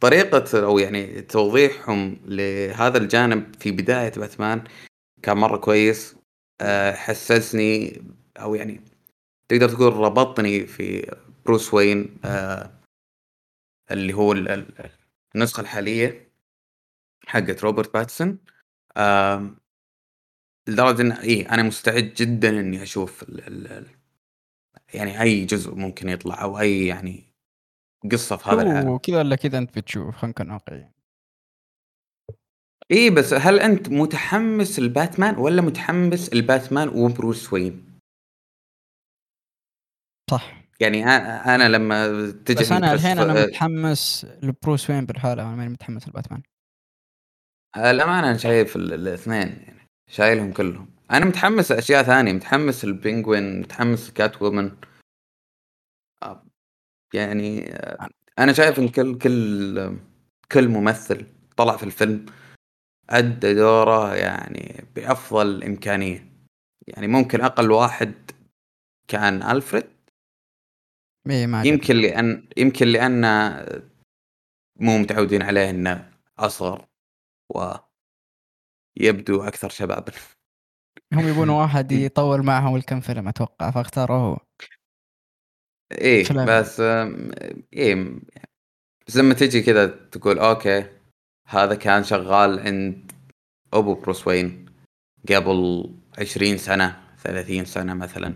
[SPEAKER 1] طريقة أو يعني توضيحهم لهذا الجانب في بداية باتمان كان مرة كويس. آه، حسسني أو يعني تقدر تقول ربطني في بروس وين آه، اللي هو النسخة الحالية حقت روبرت باتسون. لدرجة إن إيه أنا مستعد جدا إني أشوف ال ال يعني أي جزء ممكن يطلع أو أي يعني قصة في هذا العالم.
[SPEAKER 2] كذا ولا كذا أنت بتشوف؟ خلينا نكون واقعيين.
[SPEAKER 1] إيه بس هل أنت متحمس الباتمان ولا متحمس الباتمان وبروس وين؟
[SPEAKER 2] صح.
[SPEAKER 1] يعني أنا لما تجي
[SPEAKER 2] بس أنا الحين أنا متحمس لبروس وين بالحالة؟ أنا ماني متحمس لباتمان
[SPEAKER 1] الأمانة أنا شايف الاثنين. شايلهم كلهم. أنا متحمس لأشياء ثانية متحمس البينجوين متحمس كات وومن يعني أنا شايف إن كل كل كل ممثل طلع في الفيلم أدى دوره يعني بأفضل إمكانية. يعني ممكن أقل واحد كان ألفريد.
[SPEAKER 2] إيه
[SPEAKER 1] يمكن لأن يمكن لأن مو متعودين عليه إنه أصغر ويبدو أكثر شبابا.
[SPEAKER 2] هم يبون واحد يطول معهم الكم فيلم أتوقع فاختاروه هو.
[SPEAKER 1] إيه بس إيه بس لما تجي كذا تقول okay هذا كان شغال عند أبو بروس وين قبل عشرين سنة ثلاثين سنة مثلا.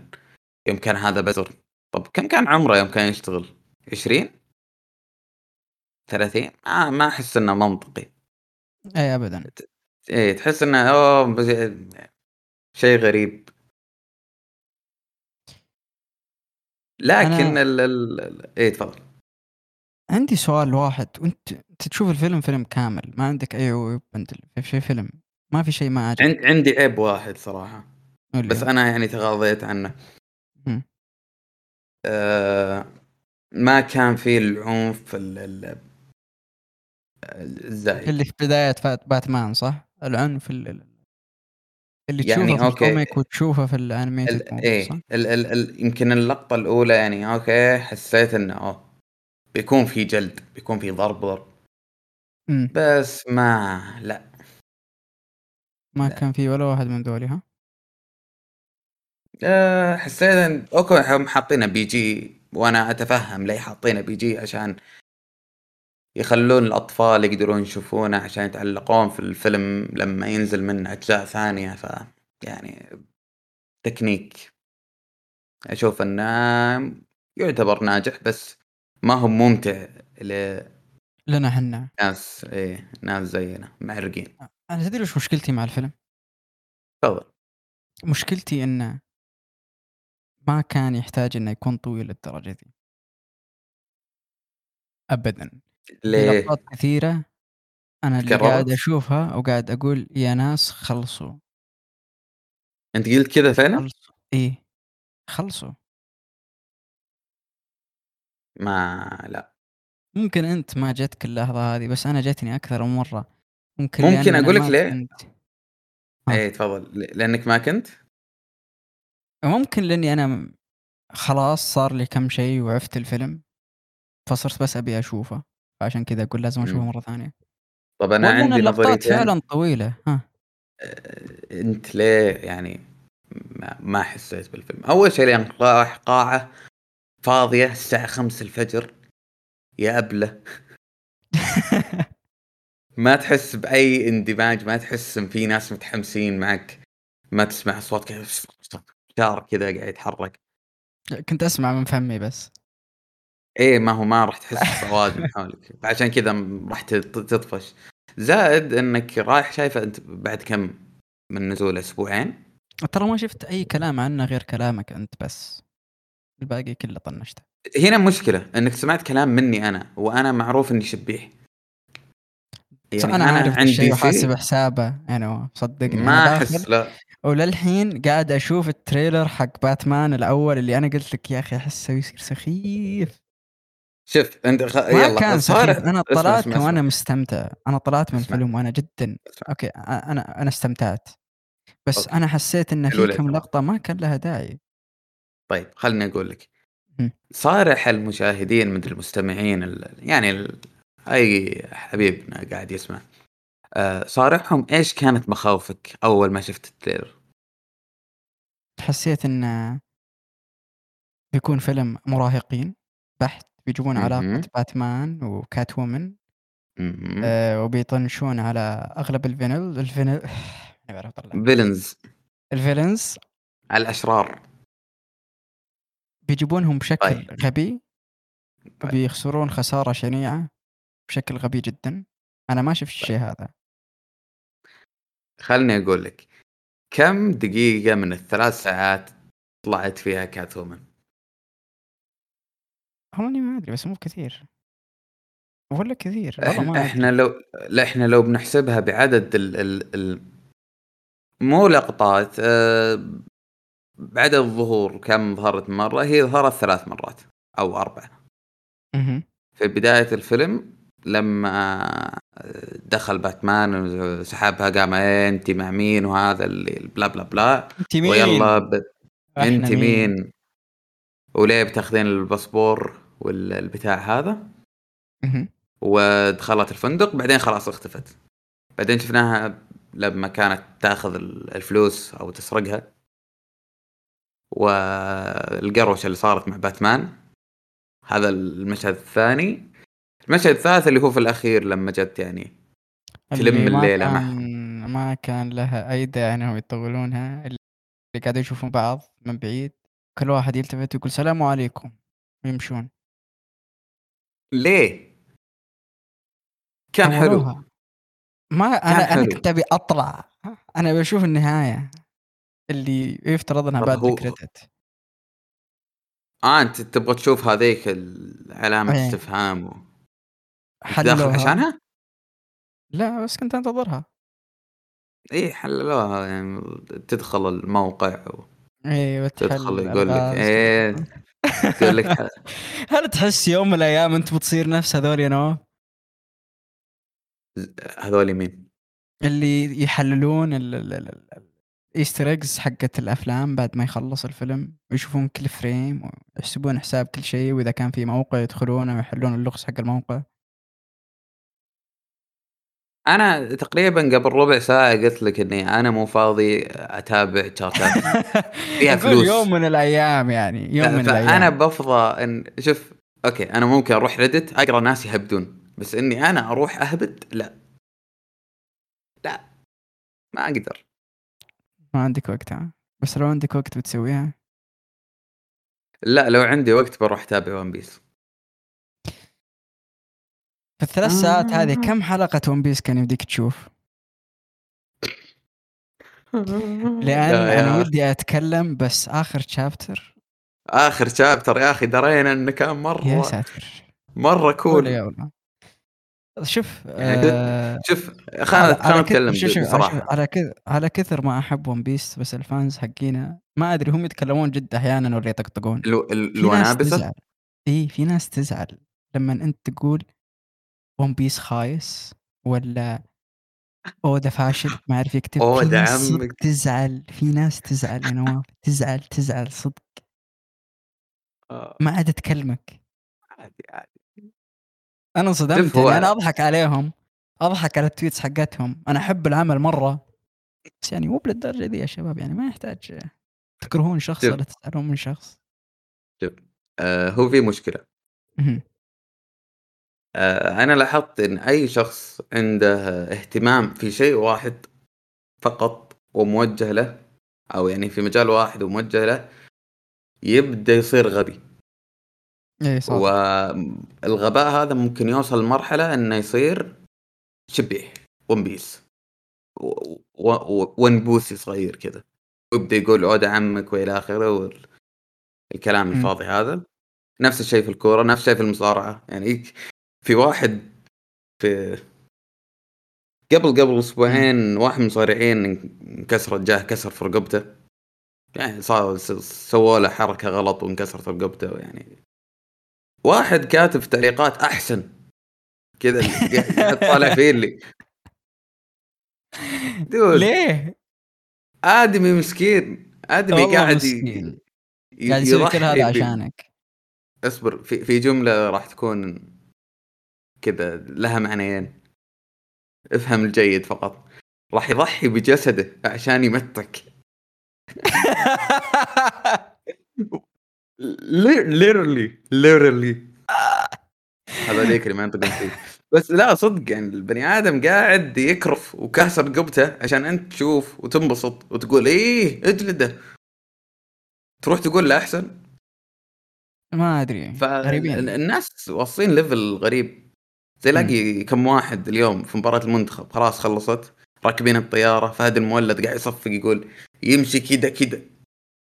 [SPEAKER 1] يوم كان هذا بزر. طب كم كان عمره يوم كان يشتغل؟ عشرين؟ ثلاثين؟ آه ما أحس إنه منطقي.
[SPEAKER 2] اي ابدا.
[SPEAKER 1] إيه تحس إنه اوه شيء غريب. لكن أنا... ال ال إيه تفضل.
[SPEAKER 2] عندي سؤال واحد. وأنت أنت تشوف الفيلم فيلم كامل ما عندك أي عيوب انت في شيء فيلم؟ ما في شيء ما
[SPEAKER 1] عجبك عندي عيب واحد صراحة. بس أنا يعني تغاضيت عنه. آه ما كان في العنف الزايد.
[SPEAKER 2] اللي في بداية باتمان صح؟ العنف اللي اللي يعني تشوفه في okay. ال comic وتشوفه في ال
[SPEAKER 1] animated إيه ال ال ال يمكن اللقطة الأولى يعني okay حسيت إنه أوه بيكون في جلد بيكون في ضرب ضرب بس ما لا
[SPEAKER 2] ما لا. كان في ولا واحد من ذولي ها؟
[SPEAKER 1] أه حسيت إن okay هم حاطينه PG وأنا أتفهم ليه حاطينه PG عشان يخلون الأطفال يقدرون يشوفونه عشان يتعلقون في الفيلم لما ينزل منه أجزاء ثانية ف يعني تكنيك. أشوف إنه يعتبر ناجح بس ما هو ممتع ل
[SPEAKER 2] لنا حنا
[SPEAKER 1] ناس إيه ناس زينا معرقين.
[SPEAKER 2] أنا تدري وش مشكلتي مع الفيلم؟
[SPEAKER 1] تفضل.
[SPEAKER 2] مشكلتي إنه ما كان يحتاج إنه يكون طويل للدرجة دي. أبدا؟ لقطات كثيرة أنا اللي قاعد أشوفها وقاعد أقول يا ناس خلصوا.
[SPEAKER 1] أنت قلت كذا فعلا؟
[SPEAKER 2] خلصوا. إيه؟ خلصوا.
[SPEAKER 1] ما لا.
[SPEAKER 2] ممكن أنت ما جتك اللحظة هذه بس أنا جتني أكثر من مرة.
[SPEAKER 1] ممكن ممكن أقول لك ليه؟ كنت... إيه تفضل. لأنك ما كنت؟
[SPEAKER 2] ممكن لأني أنا خلاص صار لي كم شيء وعفت الفيلم فصرت بس أبي أشوفه. عشان كذا أقول لازم أشوفه مرة ثانية.
[SPEAKER 1] طب أنا عندي نظريتين
[SPEAKER 2] فعلا طويلة. ها.
[SPEAKER 1] أنت ليه يعني ما, ما حسيت بالفيلم؟ أول شيء لأن قاعة فاضية الساعة 5 الفجر. يا أبلة. ما تحس بأي اندماج ما تحس إن في ناس متحمسين معك. ما تسمع اصوات كذا شعر كذا قاعد يتحرك.
[SPEAKER 2] كنت أسمع من فمي بس.
[SPEAKER 1] إيه ما هو ما راح تحس سواد من حولك. عشان كذا راح تطفش. زائد إنك رايح شايفه أنت بعد كم من نزول أسبوعين؟
[SPEAKER 2] ترى ما شفت أي كلام عنه غير كلامك أنت بس. الباقي كله طنشته.
[SPEAKER 1] هنا مشكلة إنك سمعت كلام مني أنا وأنا معروف إني شبيح
[SPEAKER 2] يعني أنا, أنا عارف عندي وحاسب حسابه يعني صدقني.
[SPEAKER 1] ما أحس لا.
[SPEAKER 2] وللحين قاعد أشوف التريلر حق باتمان الأول اللي أنا قلت لك يا أخي أحسه يصير سخيف.
[SPEAKER 1] شوف أنت
[SPEAKER 2] خ... ما يلا كان سخيف. أنا طلعت وأنا مستمتع. أنا طلعت من الفيلم وأنا جدا. okay أنا أنا استمتعت. بس okay. أنا حسيت انه في كم لقطة ما كان لها داعي.
[SPEAKER 1] طيب خلني أقول لك. صارح المشاهدين من المستمعين يعني أي حبيبنا قاعد يسمع آه، صارحهم إيش كانت مخاوفك أول ما شفت ال trailer؟
[SPEAKER 2] حسيت انه بيكون فيلم مراهقين بحت بيجيبون علاقة باتمان وكات وومن آه وبيطنشون على أغلب الفينل الفينل
[SPEAKER 1] ما بعرف أطلع. villains.
[SPEAKER 2] ال
[SPEAKER 1] villains؟ الأشرار.
[SPEAKER 2] بيجيبونهم بشكل طيب. غبي طيب. وبيخسرون خسارة شنيعة بشكل غبي جدا. أنا ما شفت الشيء هذا.
[SPEAKER 1] خلني أقول لك كم دقيقة من الثلاث ساعات طلعت فيها كات وومن؟
[SPEAKER 2] والله ما أدري بس مو كثير. ولا كثير
[SPEAKER 1] والله ما إحنا لو لا إحنا لو بنحسبها بعدد ال ال ال مو لقطات أه بعدد الظهور كم ظهرت مرة هي ظهرت ثلاث مرات أو أربع. في بداية الفيلم لما دخل باتمان وسحبها قام إيه انت مع مين؟ وهذا اللي بلا بلا بلا.
[SPEAKER 2] انت مين؟
[SPEAKER 1] ويلا ب... انت مين, مين؟ وليه بتاخذين الباسبور؟ والبتاع هذا. ودخلت الفندق بعدين خلاص اختفت. بعدين شفناها لما كانت تاخذ الفلوس أو تسرقها. والقروشه اللي صارت مع باتمان. هذا المشهد الثاني. المشهد الثالث اللي هو في الأخير لما جت يعني تلم الليلة
[SPEAKER 2] ما كان ما كان لها أي داعي إنهم يطولونها اللي قاعدين يشوفون بعض من بعيد. كل واحد يلتفت ويقول سلام عليكم. ويمشون
[SPEAKER 1] ليه؟ كان حلو.
[SPEAKER 2] ما أنا أنا كنت أبي أطلع. أنا بشوف النهاية. اللي يفترض إنها بعد الكريدت
[SPEAKER 1] آه أنت تبغى تشوف هذيك علامة إيه. استفهام و... داخل عشانها؟
[SPEAKER 2] لا بس كنت أنتظرها.
[SPEAKER 1] إي حللوها. يعني تدخل الموقع و...
[SPEAKER 2] أيوه
[SPEAKER 1] تدخل يقول لك إيه لك
[SPEAKER 2] هل تحس يوم من الأيام أنت بتصير نفس هذول يا نواف؟
[SPEAKER 1] هذول مين؟
[SPEAKER 2] اللي يحللون ال Easter eggs حقت الأفلام بعد ما يخلص الفيلم ويشوفون كل frame ويحسبون حساب كل شيء وإذا كان في موقع يدخلونه ويحلون اللغز حق الموقع
[SPEAKER 1] أنا تقريبا قبل ربع ساعة قلت لك إني أنا مو فاضي أتابع chart ات
[SPEAKER 2] فيها فلوس. يوم من الأيام يعني يوم من الأيام.
[SPEAKER 1] أنا بفضى إن شوف okay أنا ممكن أروح ريدت أقرأ ناس يهبدون بس إني أنا أروح أهبد؟ لا. لا. ما أقدر.
[SPEAKER 2] ما عندك وقت ها؟ بس لو عندك وقت بتسويها؟
[SPEAKER 1] لا لو عندي وقت بروح أتابع ون بيس
[SPEAKER 2] في الثلاث ساعات هذه آه. كم حلقة ون بيس كان يمديك تشوف؟ لأن أنا ودي أتكلم بس آخر شابتر
[SPEAKER 1] آخر شابتر يا أخي درينا إنه كان مرة
[SPEAKER 2] يا ساتر.
[SPEAKER 1] مرة cool يا والله
[SPEAKER 2] شوف
[SPEAKER 1] يعني آه شوف خلينا خلينا نتكلم
[SPEAKER 2] بصراحة. على كذا على كثر ما أحب ون بيس بس ال fans حقينا ما أدري هم يتكلمون جد أحيانا ولا يطقطقون.
[SPEAKER 1] الونابسة؟
[SPEAKER 2] اي في ناس تزعل لما أنت تقول ون بيس خايس ولا اودا فاشل ما اعرف يكتب.
[SPEAKER 1] اودا عمك
[SPEAKER 2] تزعل في ناس تزعل يا نواف تزعل تزعل صدق. آه. ما عاد تكلمك
[SPEAKER 1] عادي عادي.
[SPEAKER 2] أنا صدمت يعني أنا أضحك عليهم. أضحك على ال tweets حقتهم. أنا أحب العمل مرة بس يعني مو بالدرجة دي يا شباب. يعني ما يحتاج تكرهون شخص ولا تزعلون من شخص.
[SPEAKER 1] شوف آه هو في مشكلة. آه، أنا لاحظت إن أي شخص عنده اهتمام في شيء واحد فقط وموجه له أو يعني في مجال واحد وموجه له يبدأ يصير غبي.
[SPEAKER 2] اي صح.
[SPEAKER 1] والغباء هذا ممكن يوصل لمرحلة إنه يصير شبيه ون بيس ونبوسي صغير كذا. ويبدأ يقول عود عمك وإلى آخره والكلام الفاضي هذا. نفس الشيء في الكورة نفس الشيء في المصارعة. يعني في واحد في قبل قبل أسبوعين واحد من المصارعين انكسرت جاه كسر في رقبته. يعني صار سووا له حركة غلط وانكسرت رقبته يعني. واحد كاتب في تعليقات أحسن. كذا طالع فيه اللي
[SPEAKER 2] دول ليه؟
[SPEAKER 1] آدمي مسكين. آدمي قاعد
[SPEAKER 2] مسكين. قاعد يسوي كل هذا عشانك.
[SPEAKER 1] اصبر في في جملة راح تكون كذا لها معنيين. افهم الجيد فقط. راح يضحي بجسده عشان يمتك. ليرلي ليرلي هذا ذيك اللي ما ينطقون فيه. بس لا صدق يعني البني آدم قاعد يكرف وكاسر رقبته عشان أنت تشوف وتنبسط وتقول إيه اجلده. تروح تقول له أحسن؟
[SPEAKER 2] ما أدري
[SPEAKER 1] غريبين. الناس واصلين ليفل غريب. تلاقي كم واحد اليوم في مباراة المنتخب خلاص خلصت راكبين الطيارة فهد المولد قاعد يصفق يقول يمشي كذا كذا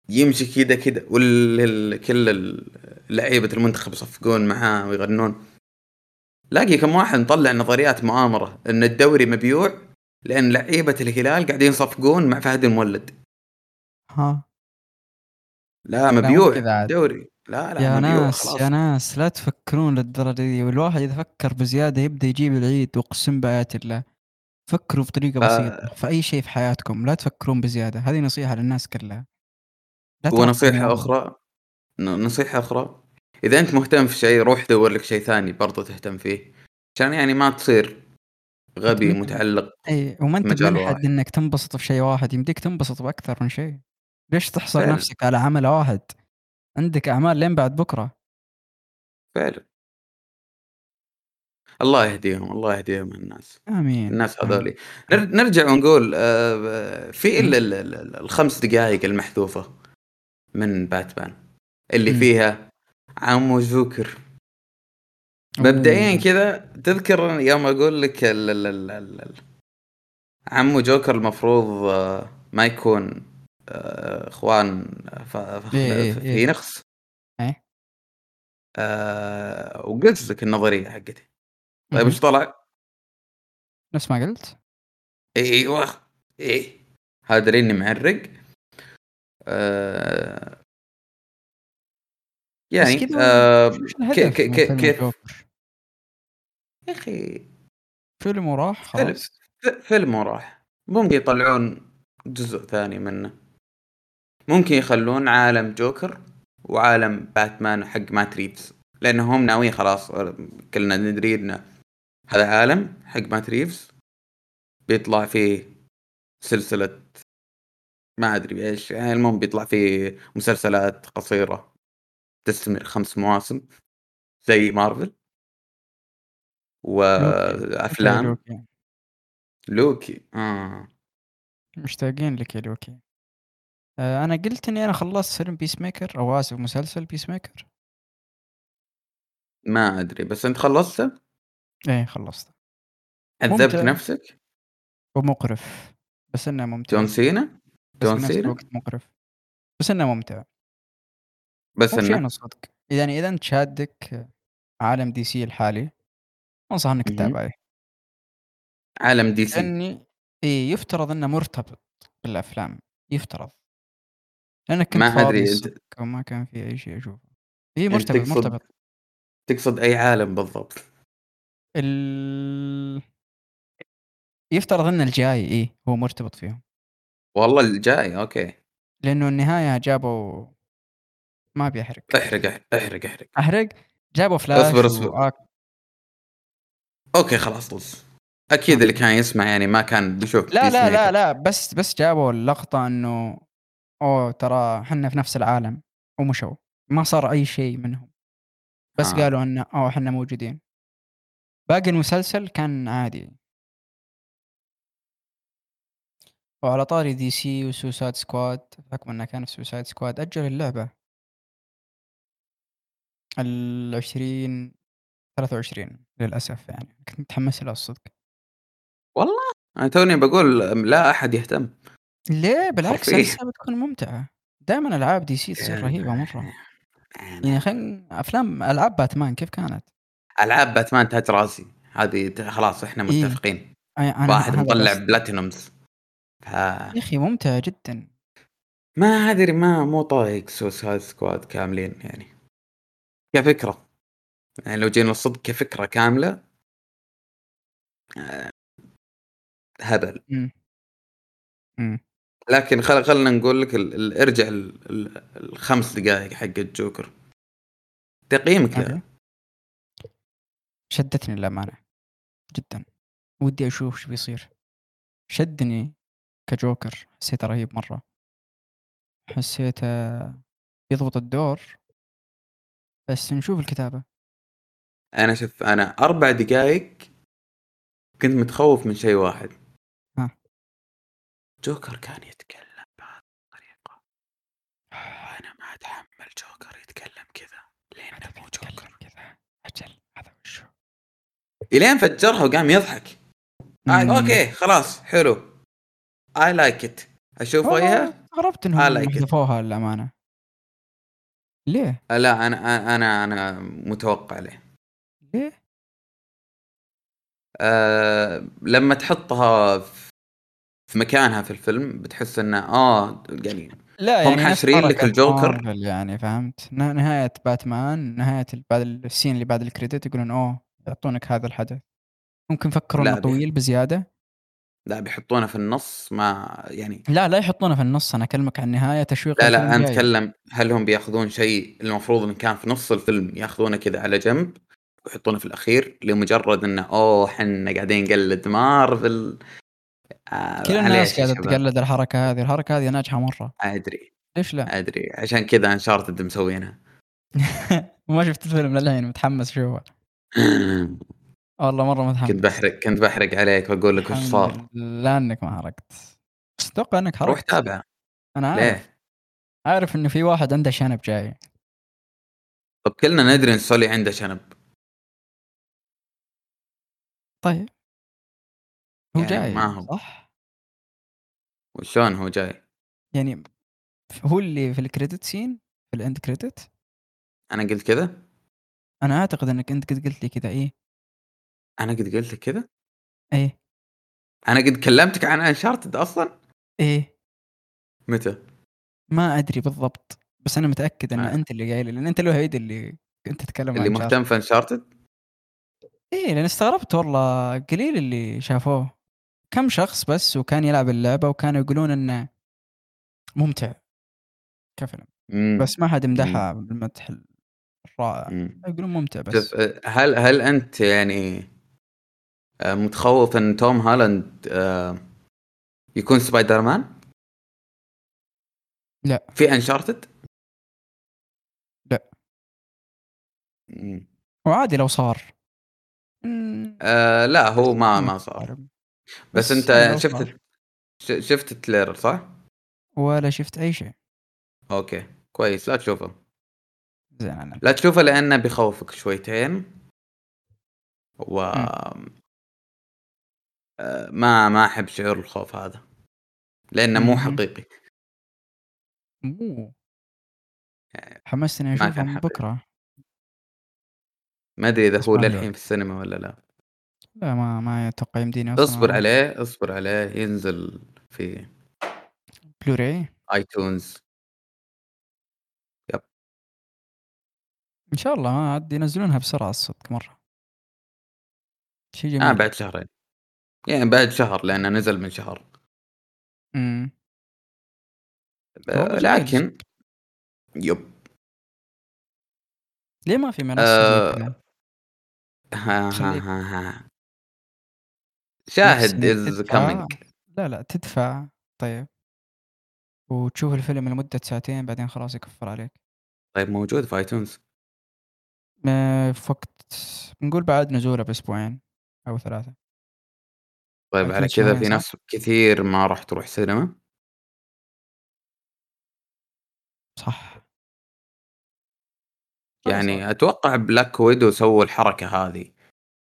[SPEAKER 1] يمشي كذا كذا وكل لعيبه المنتخب يصفقون معاه ويغنون. لاقي كم واحد مطلع نظريات مؤامرة إن الدوري مبيوع لأن لعيبة الهلال قاعدين يصفقون مع فهد المولد.
[SPEAKER 2] ها.
[SPEAKER 1] لا مبيوع دوري. لا لا
[SPEAKER 2] يا ناس خلاص. يا ناس لا تفكرون للدرجة دي. والواحد إذا فكر بزيادة يبدأ يجيب العيد واقسم بايات الله. فكروا بطريقة بسيطة آه. في أي شيء في حياتكم لا تفكرون بزيادة. هذه نصيحة للناس كلها.
[SPEAKER 1] لا ونصيحه أخرى؟ نصيحة أخرى؟ إذا أنت مهتم في شيء روح دور لك شيء ثاني برضو تهتم فيه. عشان يعني ما تصير غبي متعلق
[SPEAKER 2] اي وما أنت
[SPEAKER 1] مجال واحد.
[SPEAKER 2] إنك تنبسط في شيء واحد يمديك تنبسط بأكثر من شيء. ليش تحصر
[SPEAKER 1] فعلا.
[SPEAKER 2] نفسك على عمل واحد؟ عندك أعمال لين بعد بكرة.
[SPEAKER 1] فعلا. الله يهديهم الله يهديهم الناس.
[SPEAKER 2] آمين
[SPEAKER 1] الناس. هذولي. نر- نرجع ونقول آه، في ال- ال- ال- الخمس دقائق المحذوفة من باتمان اللي. فيها عمو جوكر. مبدئيا. كذا تذكر يوم أقول لك عمو جوكر المفروض آه، ما يكون اخوان
[SPEAKER 2] إيه إيه
[SPEAKER 1] في
[SPEAKER 2] إيه.
[SPEAKER 1] فينيكس.
[SPEAKER 2] إيه.
[SPEAKER 1] آه، وقلت لك النظرية حقتي. طيب. إيش طلع؟
[SPEAKER 2] نفس ما قلت.
[SPEAKER 1] أيوه إيه هذا اني معرق. آه. يعني آه كيف؟
[SPEAKER 2] جوكر؟
[SPEAKER 1] يا أخي.
[SPEAKER 2] فيلم وراح خلاص.
[SPEAKER 1] فيلم وراح. ممكن يطلعون جزء ثاني منه. ممكن يخلون عالم جوكر وعالم باتمان حق مات ريفز. لأنه هم ناويين خلاص كلنا ندري إن هذا عالم حق مات ريفز. بيطلع فيه سلسلة ما أدري إيش يعني المهم بيطلع فيه مسلسلات قصيرة تستمر خمس مواسم زي مارفل وافلام
[SPEAKER 2] لوكي.
[SPEAKER 1] لوكي. آه.
[SPEAKER 2] مشتاقين لك يا لوكي. آه أنا قلت إني أنا خلصت فيلم Peacemaker أو آسف مسلسل Peacemaker
[SPEAKER 1] ما أدري بس أنت خلصته؟
[SPEAKER 2] إيه خلصت
[SPEAKER 1] عذبت
[SPEAKER 2] ممتع.
[SPEAKER 1] نفسك؟
[SPEAKER 2] ومقرف بس إنه ممتع
[SPEAKER 1] جون سينا؟
[SPEAKER 2] بس
[SPEAKER 1] جون
[SPEAKER 2] بنفس
[SPEAKER 1] سينا؟
[SPEAKER 2] الوقت مقرف بس إنه ممتع
[SPEAKER 1] بس
[SPEAKER 2] مو
[SPEAKER 1] إنه
[SPEAKER 2] صدق يعني إذا أنت شادك عالم دي سي الحالي أنصح إنك
[SPEAKER 1] مهم.
[SPEAKER 2] تتابعه
[SPEAKER 1] عالم دي سي
[SPEAKER 2] لأني إيه يفترض إنه مرتبط بالأفلام يفترض لأنك كنت
[SPEAKER 1] ما
[SPEAKER 2] فاضي
[SPEAKER 1] أدري
[SPEAKER 2] أنت وما كان في أي شيء أشوفه. اي
[SPEAKER 1] انت
[SPEAKER 2] مرتبط
[SPEAKER 1] تقصد
[SPEAKER 2] مرتبط.
[SPEAKER 1] تقصد أي عالم بالضبط.
[SPEAKER 2] ال... يفترض إن الجاي إيه هو مرتبط فيهم.
[SPEAKER 1] والله الجاي أوكي.
[SPEAKER 2] لأنه النهاية جابوا ما أبي أحرق.
[SPEAKER 1] احرق احرق احرق.
[SPEAKER 2] احرق. جابوا فلاش
[SPEAKER 1] اصبر. اصبر
[SPEAKER 2] وآك...
[SPEAKER 1] أوكي خلاص طز أكيد اللي كان يسمع يعني ما كان بيشوف
[SPEAKER 2] لا لا لا. لا بس بس جابوا اللقطة إنه أوه ترى إحنا في نفس العالم ومشوا ما صار أي شيء منهم. بس
[SPEAKER 1] آه.
[SPEAKER 2] قالوا انه أوه إحنا موجودين. باقي المسلسل كان عادي. وعلى طاري DC و Suicide Squad بحكم إنه كان في Suicide Squad أجل اللعبة. ال 20 23 للأسف يعني كنت متحمس لها الصدق.
[SPEAKER 1] والله أنا توني بقول لا أحد يهتم.
[SPEAKER 2] ليه بالعكس
[SPEAKER 1] حرفياً.
[SPEAKER 2] لسه بتكون ممتعة. دائما ألعاب DC تصير رهيبة مرة. يعني خلينا أفلام ألعاب باتمان كيف كانت؟
[SPEAKER 1] ألعاب باتمان تاج راسي. هذه ت- خلاص إحنا
[SPEAKER 2] إيه.
[SPEAKER 1] متفقين.
[SPEAKER 2] أي- أنا
[SPEAKER 1] واحد
[SPEAKER 2] هذا
[SPEAKER 1] مطلع
[SPEAKER 2] بس.
[SPEAKER 1] platinums. ف...
[SPEAKER 2] يا أخي ممتعة جدا.
[SPEAKER 1] ما أدري ما مو طايق Suicide Squad كاملين يعني. كفكرة. يعني لو جينا الصدق كفكرة كاملة آه، هبل.
[SPEAKER 2] امم امم
[SPEAKER 1] لكن خل خلنا نقول لك ال... ال... ارجع ال... ال... الخمس دقائق حق الجوكر. تقييمك له.
[SPEAKER 2] شدتني للأمانة. جدا. ودي أشوف إيش بيصير. شدني كجوكر. حسيته رهيب مرة. حسيته يضبط الدور. بس نشوف الكتابة.
[SPEAKER 1] أنا شوف أنا أربع دقائق كنت متخوف من شيء واحد. جوكر كان يتكلم بهذه الطريقة. أنا ما أتحمل جوكر يتكلم كذا لأنه مو جوكر.
[SPEAKER 2] كذا. أجل هذا وشو
[SPEAKER 1] إلين فجرها وقام يضحك. آه
[SPEAKER 2] مم.
[SPEAKER 1] أوكي خلاص حلو. اي لايك ات أشوف
[SPEAKER 2] والله
[SPEAKER 1] وجهه
[SPEAKER 2] استغربت
[SPEAKER 1] I
[SPEAKER 2] انهم. حذفوها للأمانة. ليه؟
[SPEAKER 1] لا أنا أنا أنا متوقع له
[SPEAKER 2] ليه؟
[SPEAKER 1] أه لما تحطها في- في مكانها في الفيلم بتحس إنه آه يعني
[SPEAKER 2] لا
[SPEAKER 1] هم
[SPEAKER 2] يعني نفس
[SPEAKER 1] حاشرين لك الجوكر.
[SPEAKER 2] يعني فهمت نه- نهاية باتمان نهاية ال- بعد السين اللي بعد الكريدت يقولون أوه يعطونك هذا الحدث ممكن فكروا إنه طويل بزيادة
[SPEAKER 1] لا بيحطونه في النص ما يعني
[SPEAKER 2] لا لا يحطونه في النص أنا أكلمك عن النهاية تشويق
[SPEAKER 1] لا لا
[SPEAKER 2] أنا.
[SPEAKER 1] أتكلم هل هم بيأخذون شيء المفروض إن كان في نص الفيلم يأخذونه كذا على جنب ويحطونه في الأخير لمجرد إنه أوه إحنا قاعدين نقلد مارفل
[SPEAKER 2] آه كل الناس قاعدة تقلد الحركة هذه، الحركة هذه ناجحة مرة.
[SPEAKER 1] أدري.
[SPEAKER 2] ليش لا؟
[SPEAKER 1] أدري عشان كذا انشارتد مسوينها.
[SPEAKER 2] ما شفت الفيلم للحين متحمس اشوفه. والله مرة متحمس.
[SPEAKER 1] كنت بحرق كنت بحرق عليك وأقول لك وش صار.
[SPEAKER 2] لا إنك ما حرقت. بس أتوقع إنك حرقت.
[SPEAKER 1] روح تابعه.
[SPEAKER 2] أنا عارف. ليه؟ عارف إنه في واحد عنده شنب جاي.
[SPEAKER 1] طب كلنا ندري إن سولي عنده شنب.
[SPEAKER 2] طيب. هو يعني جاي ما هو صح؟
[SPEAKER 1] وشلون هو جاي؟
[SPEAKER 2] يعني هو اللي في الكريدت سين في الاند كريدت
[SPEAKER 1] أنا قلت كذا؟
[SPEAKER 2] أنا أعتقد إنك أنت قد قلت لي كذا إيه
[SPEAKER 1] أنا قد قلت لك كذا؟
[SPEAKER 2] إيه
[SPEAKER 1] أنا قد كلمتك عن انشارتد أصلا؟
[SPEAKER 2] إيه
[SPEAKER 1] متى؟
[SPEAKER 2] ما أدري بالضبط بس أنا متأكد إن آه. أنت اللي قايل لأن أنت الوحيد اللي كنت تتكلم
[SPEAKER 1] اللي مهتم في انشارتد؟
[SPEAKER 2] إيه لأن استغربت والله قليل اللي شافوه كم شخص بس وكان يلعب اللعبة وكانوا يقولون إنه ممتع كفيلم. بس ما حد مدحها بالمدح الرائع. يقولون ممتع بس.
[SPEAKER 1] هل هل أنت يعني آه، متخوف إن توم هالاند آه، يكون سبايدر مان؟
[SPEAKER 2] لا.
[SPEAKER 1] في Uncharted؟
[SPEAKER 2] لا. وعادي لو صار.
[SPEAKER 1] آه لا هو ما ما صار. بس, بس انت شفت شفت التلير صح؟
[SPEAKER 2] ولا شفت أي شيء.
[SPEAKER 1] أوكي كويس. لا تشوفه.
[SPEAKER 2] زين
[SPEAKER 1] لا تشوفه لأنه بيخوفك شويتين. و آه، ما ما أحب شعور الخوف هذا. لأنه مو حقيقي.
[SPEAKER 2] مو. حمستني أشوفه من بكرة.
[SPEAKER 1] ما أدري إذا هو للحين في السينما ولا لا.
[SPEAKER 2] لا ما ما أتوقع يمديني أصلا
[SPEAKER 1] اصبر عليه اصبر عليه ينزل في
[SPEAKER 2] Blu-ray
[SPEAKER 1] iTunes yep.
[SPEAKER 2] إن شاء الله عاد ينزلونها بسرعة الصدق مرة. شيء جميل.
[SPEAKER 1] آه بعد شهرين. يعني بعد شهر لأنه نزل من شهر.
[SPEAKER 2] امم
[SPEAKER 1] لكن Yep.
[SPEAKER 2] ليه ما في منصة. زي كذا؟
[SPEAKER 1] ها ها ها ها. شاهد is coming
[SPEAKER 2] لا لا تدفع. طيب. وتشوف الفيلم لمدة ساعتين بعدين خلاص يكفر عليك.
[SPEAKER 1] طيب موجود في iTunes
[SPEAKER 2] في وقت نقول بعد نزوله بأسبوعين أو ثلاثة.
[SPEAKER 1] طيب على كذا في ناس كثير ما راح تروح سينما.
[SPEAKER 2] صح.
[SPEAKER 1] يعني أتوقع Black Widow سووا الحركة هذه.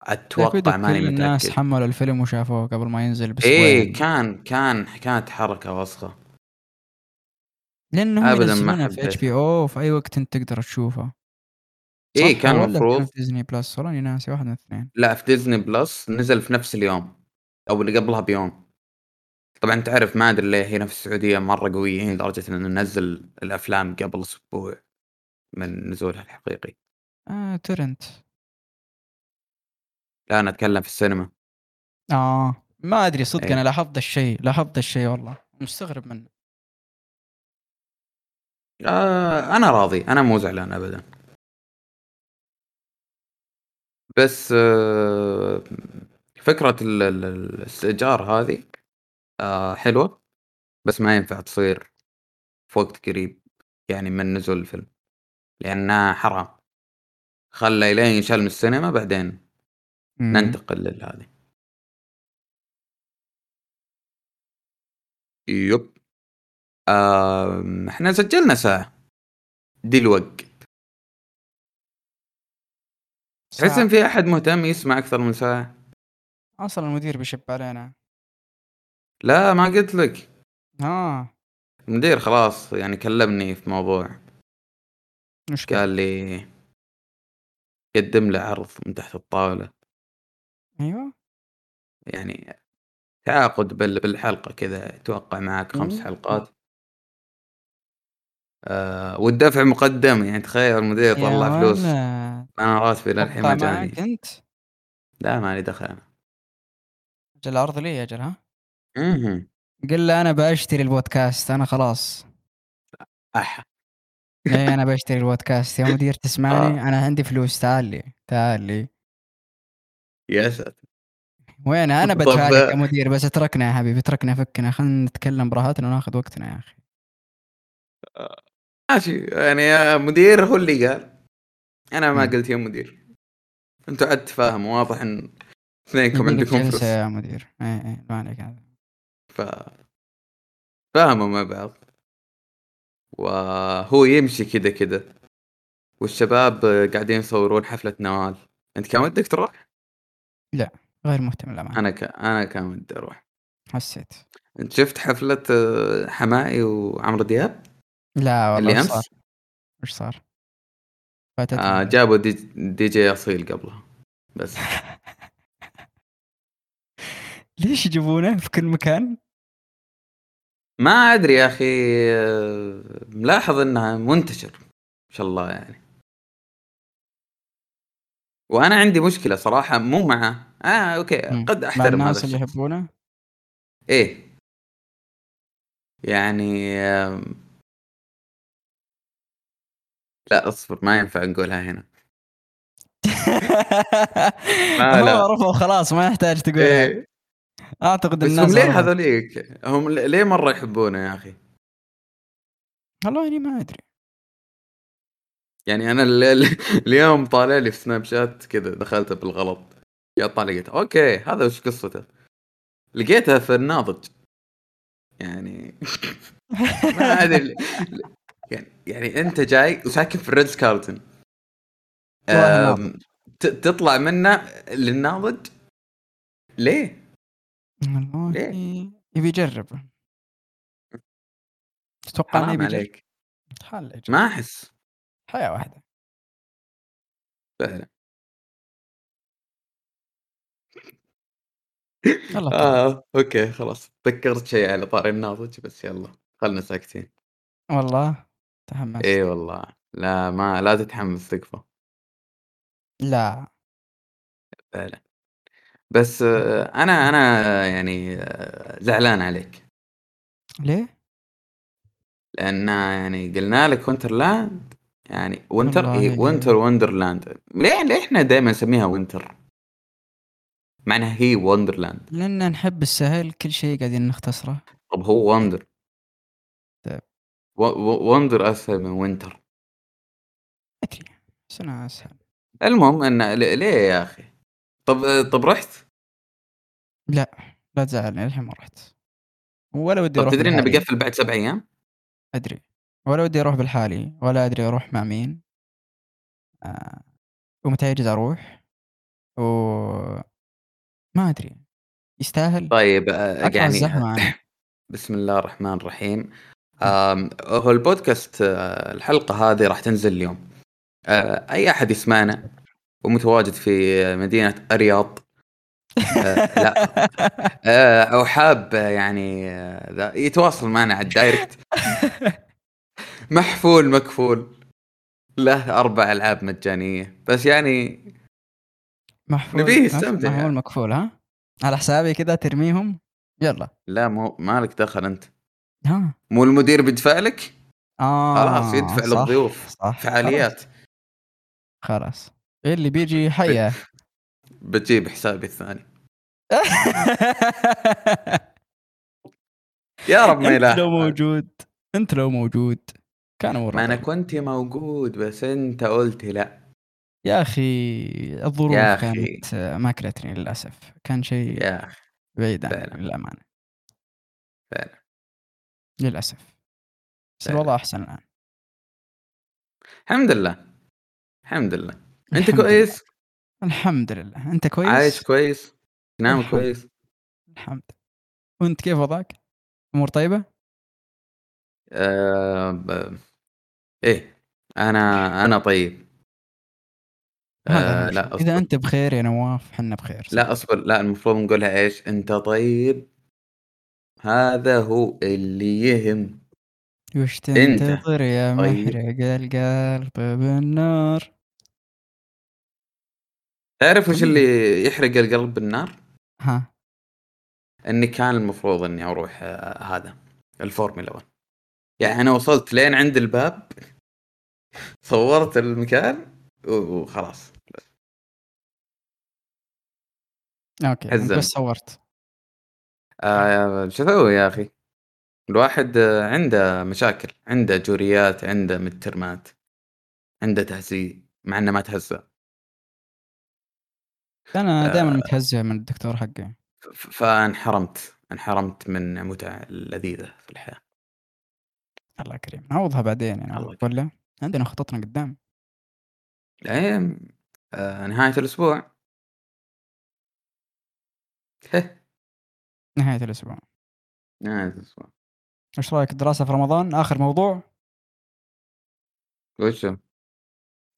[SPEAKER 1] أتوقع ماني
[SPEAKER 2] متاكد الناس حملوا الفيلم وشافوه قبل ما ينزل
[SPEAKER 1] باسبوعين إيه كان كان كانت حركة وسخة.
[SPEAKER 2] لأنه ابدا ما في HBO في أي وقت أنت تقدر تشوفه.
[SPEAKER 1] إيه كان المفروض.
[SPEAKER 2] في Disney Plus؟ والله ناسي واحد من الاثنين.
[SPEAKER 1] لا في Disney Plus نزل في نفس اليوم أو اللي قبلها بيوم. طبعا تعرف ما أدري ليه هنا في السعودية مرة قويين لدرجة إنه ننزل الأفلام قبل أسبوع من نزولها الحقيقي.
[SPEAKER 2] آه تورنت
[SPEAKER 1] لا أنا أتكلم في السينما.
[SPEAKER 2] آه. ما أدري صدق أيه. أنا لاحظت الشيء لاحظت الشيء والله. مستغرب منه.
[SPEAKER 1] آه أنا راضي. أنا مو زعلان ابدا. بس آه فكرة الاستئجار هذه آه حلوة. بس ما ينفع تصير في وقت قريب يعني من نزول الفيلم. لأنها حرام. خلى لين ينشال من السينما بعدين. ننتقل لهذه يب. آه إحنا سجلنا ساعة. دي الوقت. تحس إن في أحد مهتم يسمع أكثر من ساعة؟
[SPEAKER 2] أصلا المدير بيشب علينا.
[SPEAKER 1] لا ما قلت لك.
[SPEAKER 2] آه.
[SPEAKER 1] المدير خلاص يعني كلمني في موضوع.
[SPEAKER 2] مش
[SPEAKER 1] قال لي قدم له عرض من تحت الطاولة.
[SPEAKER 2] أيوه.
[SPEAKER 1] يعني تعاقد بالحلقة كذا توقع معك خمس حلقات. آه والدفع مقدم يعني تخيل المدير طلع فلوس. أنا راتبي للحين ما جاني.
[SPEAKER 2] أنت؟
[SPEAKER 1] لا مالي دخل أنا.
[SPEAKER 2] أجل العرض لي أجل ها؟
[SPEAKER 1] أها
[SPEAKER 2] قل له أنا بشتري البودكاست أنا خلاص.
[SPEAKER 1] أح.
[SPEAKER 2] اي أنا بشتري البودكاست. يا مدير تسمعني آه. أنا عندي فلوس تعال لي تعال لي.
[SPEAKER 1] يا ساتر.
[SPEAKER 2] وين؟ أنا
[SPEAKER 1] طب-
[SPEAKER 2] بدفع لك مدير بس اتركنا يا حبيبي اتركنا فكنا. خلينا نتكلم براحتنا وناخذ وقتنا يا أخي.
[SPEAKER 1] ماشي. يعني يا مدير هو اللي قال. أنا ما. قلت يا مدير. أنتوا عاد تفاهم واضح إن اثنينكم عندكم فلوس.
[SPEAKER 2] يا مدير. إيه إيه ما عليك هذا.
[SPEAKER 1] ف فاهموا مع بعض. وهو يمشي كذا كذا والشباب قاعدين يصورون حفلة نوال. أنت كان ودك تروح؟
[SPEAKER 2] غير مهتم للأمانة
[SPEAKER 1] أنا ك... أنا كان ودي أروح
[SPEAKER 2] حسيت
[SPEAKER 1] أنت شفت حفلة آه، حماقي وعمرو دياب
[SPEAKER 2] لا والله
[SPEAKER 1] اللي
[SPEAKER 2] وش؟ صار؟ وش صار؟ فاتتني
[SPEAKER 1] آه جابوا D, DJ أصيل قبلها بس
[SPEAKER 2] ليش يجيبونه في كل مكان؟
[SPEAKER 1] ما أدري يا أخي آه، ملاحظ إنها منتشر ما شاء الله يعني وأنا عندي مشكلة صراحة مو معه. آه
[SPEAKER 2] أوكي.
[SPEAKER 1] قد أحترم
[SPEAKER 2] الناس اللي يحبونه؟
[SPEAKER 1] إيه. يعني لا أصبر ما ينفع نقولها هنا. لا، لا.
[SPEAKER 2] هو عرفه خلاص ما يحتاج تقولها.
[SPEAKER 1] إيه.
[SPEAKER 2] أعتقد
[SPEAKER 1] بس
[SPEAKER 2] الناس
[SPEAKER 1] هم ليه
[SPEAKER 2] عرفوا.
[SPEAKER 1] هذوليك؟ هم ليه مرة يحبونه يا أخي؟
[SPEAKER 2] والله إني ما أدري.
[SPEAKER 1] يعني أنا ال- ال- اليوم طالع لي في سناب شات كذا دخلته بالغلط. يا طالع لقيت أوكي هذا وش قصته؟ لقيتها في الناضج. يعني ما أدري يعني يعني أنت جاي وساكن في ال Ritz-Carlton تطلع منه للناضج؟ ليه؟ ليه؟
[SPEAKER 2] يبي يجرب. تتوقع إنه
[SPEAKER 1] حرام
[SPEAKER 2] يبي يجرب.
[SPEAKER 1] ما أحس.
[SPEAKER 2] حياة واحدة.
[SPEAKER 1] فعلا.
[SPEAKER 2] الله
[SPEAKER 1] آه أوكي خلاص. تذكرت شيء على طاري الناضج بس يلا خلنا ساكتين.
[SPEAKER 2] والله؟ تحمست.
[SPEAKER 1] إي والله. لا ما لا تتحمس تكفى.
[SPEAKER 2] لا.
[SPEAKER 1] فعلا. بس آه، أنا أنا يعني آه، زعلان عليك.
[SPEAKER 2] ليه؟
[SPEAKER 1] لأن يعني قلنا لك Winterland يعني
[SPEAKER 2] winter
[SPEAKER 1] اي
[SPEAKER 2] ليه؟
[SPEAKER 1] Winter Wonderland ليه ليه إحنا دائما نسميها winter مع انها هي Wonderland
[SPEAKER 2] لأن نحب السهل كل شيء قاعدين نختصره.
[SPEAKER 1] طب هو wonder
[SPEAKER 2] طيب.
[SPEAKER 1] wonder أسهل من winter
[SPEAKER 2] ادري بس أنا أسهل؟
[SPEAKER 1] المهم إن ليه يا أخي؟ طب طب رحت؟
[SPEAKER 2] لا لا تزعلني الحين ما رحت. ولا ودي
[SPEAKER 1] طب
[SPEAKER 2] أروح
[SPEAKER 1] تدري
[SPEAKER 2] إنه.
[SPEAKER 1] بيقفل بعد سبع أيام؟
[SPEAKER 2] أدري. ولا ودي أروح بالحالي ولا أدري أروح مع مين. آه. ومتى يجوز أروح؟ و ما أدري. يستاهل؟
[SPEAKER 1] طيب آه، يعني
[SPEAKER 2] أنا
[SPEAKER 1] بسم الله الرحمن الرحيم. آم، هو البودكاست آه، الحلقة هذه راح تنزل اليوم. آه، أي أحد يسمعنا ومتواجد في مدينة الرياض آه، لا. آه، أو حاب آه، يعني آه، يتواصل معنا على الدايركت. محفول مكفول. له أربع ألعاب مجانية. بس يعني
[SPEAKER 2] محفول
[SPEAKER 1] نبيه يستمتع
[SPEAKER 2] محفول
[SPEAKER 1] يعني.
[SPEAKER 2] مكفول ها؟ على حسابي كذا ترميهم. يلا.
[SPEAKER 1] لا مو مالك دخل أنت.
[SPEAKER 2] ها.
[SPEAKER 1] مو المدير بيدفع لك؟
[SPEAKER 2] آه
[SPEAKER 1] خلاص يدفع
[SPEAKER 2] صح،
[SPEAKER 1] للضيوف.
[SPEAKER 2] صح
[SPEAKER 1] فعاليات.
[SPEAKER 2] خلاص, خلاص. اللي بيجي؟ حيه
[SPEAKER 1] بتجيب حسابي الثاني. يا رب ما
[SPEAKER 2] أنت
[SPEAKER 1] يلاحظ
[SPEAKER 2] لو موجود أنت لو موجود. كان امور
[SPEAKER 1] ما
[SPEAKER 2] أنا.
[SPEAKER 1] كنت موجود بس أنت قلت لأ.
[SPEAKER 2] يا أخي الظروف
[SPEAKER 1] يا أخي.
[SPEAKER 2] كانت ما كلتني للأسف. كان شيء
[SPEAKER 1] يا أخي.
[SPEAKER 2] بعيد عني. للأمانة.
[SPEAKER 1] فعلا.
[SPEAKER 2] للأسف. بس
[SPEAKER 1] فعلا.
[SPEAKER 2] الوضع أحسن الآن.
[SPEAKER 1] الحمد لله. الحمد لله. أنت
[SPEAKER 2] الحمد
[SPEAKER 1] كويس؟
[SPEAKER 2] لله. الحمد لله. أنت كويس؟
[SPEAKER 1] عايش كويس؟ تنام
[SPEAKER 2] الحمد.
[SPEAKER 1] كويس؟
[SPEAKER 2] الحمد وأنت كيف وضعك؟ أمور طيبة؟
[SPEAKER 1] آه ب... إيه أنا أنا طيب. آه لا
[SPEAKER 2] إذا أنت بخير يا نواف حنا بخير
[SPEAKER 1] لا أصبر. لا المفروض نقولها إيش؟ أنت طيب. هذا هو اللي يهم.
[SPEAKER 2] وش تنتظر يا
[SPEAKER 1] طيب.
[SPEAKER 2] محرق القلب بالنار؟
[SPEAKER 1] تعرف وش
[SPEAKER 2] طيب.
[SPEAKER 1] اللي يحرق القلب بالنار؟
[SPEAKER 2] ها.
[SPEAKER 1] إني كان المفروض إني أروح آه، هذا الفورمولا 1 يعني أنا وصلت لين عند الباب صورت المكان وخلاص.
[SPEAKER 2] أوكي انت بس صورت.
[SPEAKER 1] آه شو أسوي يا أخي؟ الواحد عنده مشاكل عنده جوريات عنده مترمات عنده تهزيء مع إنه ما تهزأ.
[SPEAKER 2] أنا دائما آه متهزئ من الدكتور حقي.
[SPEAKER 1] فانحرمت انحرمت من متع لذيذة في الحياة.
[SPEAKER 2] الله كريم نعوضها بعدين يعني ولا؟ عندنا خططنا قدام.
[SPEAKER 1] إيه آه نهاية الأسبوع.
[SPEAKER 2] نهاية الأسبوع.
[SPEAKER 1] نهاية الأسبوع.
[SPEAKER 2] إيش رأيك الدراسة في رمضان؟ آخر موضوع؟
[SPEAKER 1] وشو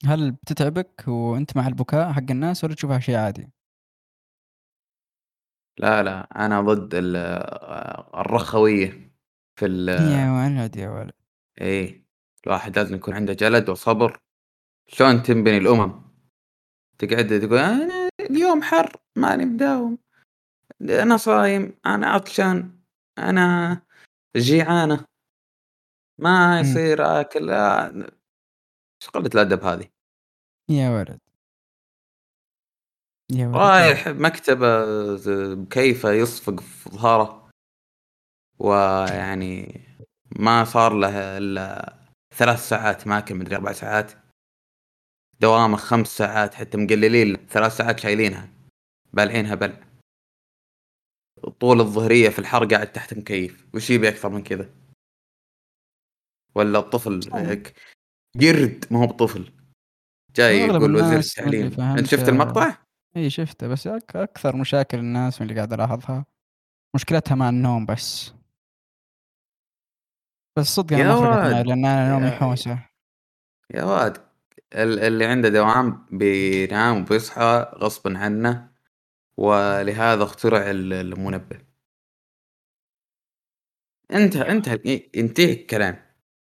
[SPEAKER 2] هل بتتعبك وأنت مع البكاء حق الناس ولا تشوفها شيء عادي؟
[SPEAKER 1] لا لا أنا ضد الرخويه في ال
[SPEAKER 2] يا ولد يا ولد.
[SPEAKER 1] إيه الواحد لازم يكون عنده جلد وصبر. شلون تنبني الأمم؟ تقعد تقول أنا اليوم حر ماني مداوم. أنا صايم أنا عطشان أنا جيعانة. ما يصير أكل إيش قلة الأدب هذه؟
[SPEAKER 2] يا ولد.
[SPEAKER 1] يا ولد رايح مكتبة بكيفة يصفق في ظهره. ويعني ما صار له إلا ثلاث ساعات ماكل مدري أربع ساعات. دوامه خمس ساعات حتى مقللين ثلاث ساعات شايلينها. بالعينها بلع طول الظهرية في الحر قاعد تحت مكيف. وش يبي أكثر من كذا؟ ولا الطفل هيك؟ قرد ما هو بطفل. جاي يقول وزير التعليم. أنت شفت المقطع؟
[SPEAKER 2] إي شفته بس أكثر مشاكل الناس من اللي قاعد ألاحظها. مشكلتها مع النوم بس. بس صدق أنا ما لأن أنا نومي حوسه
[SPEAKER 1] يا واد اللي عنده دوام بينام وبيصحى غصبا عنه ولهذا اخترع المنبه. انتهى انتهى انتهى الكلام.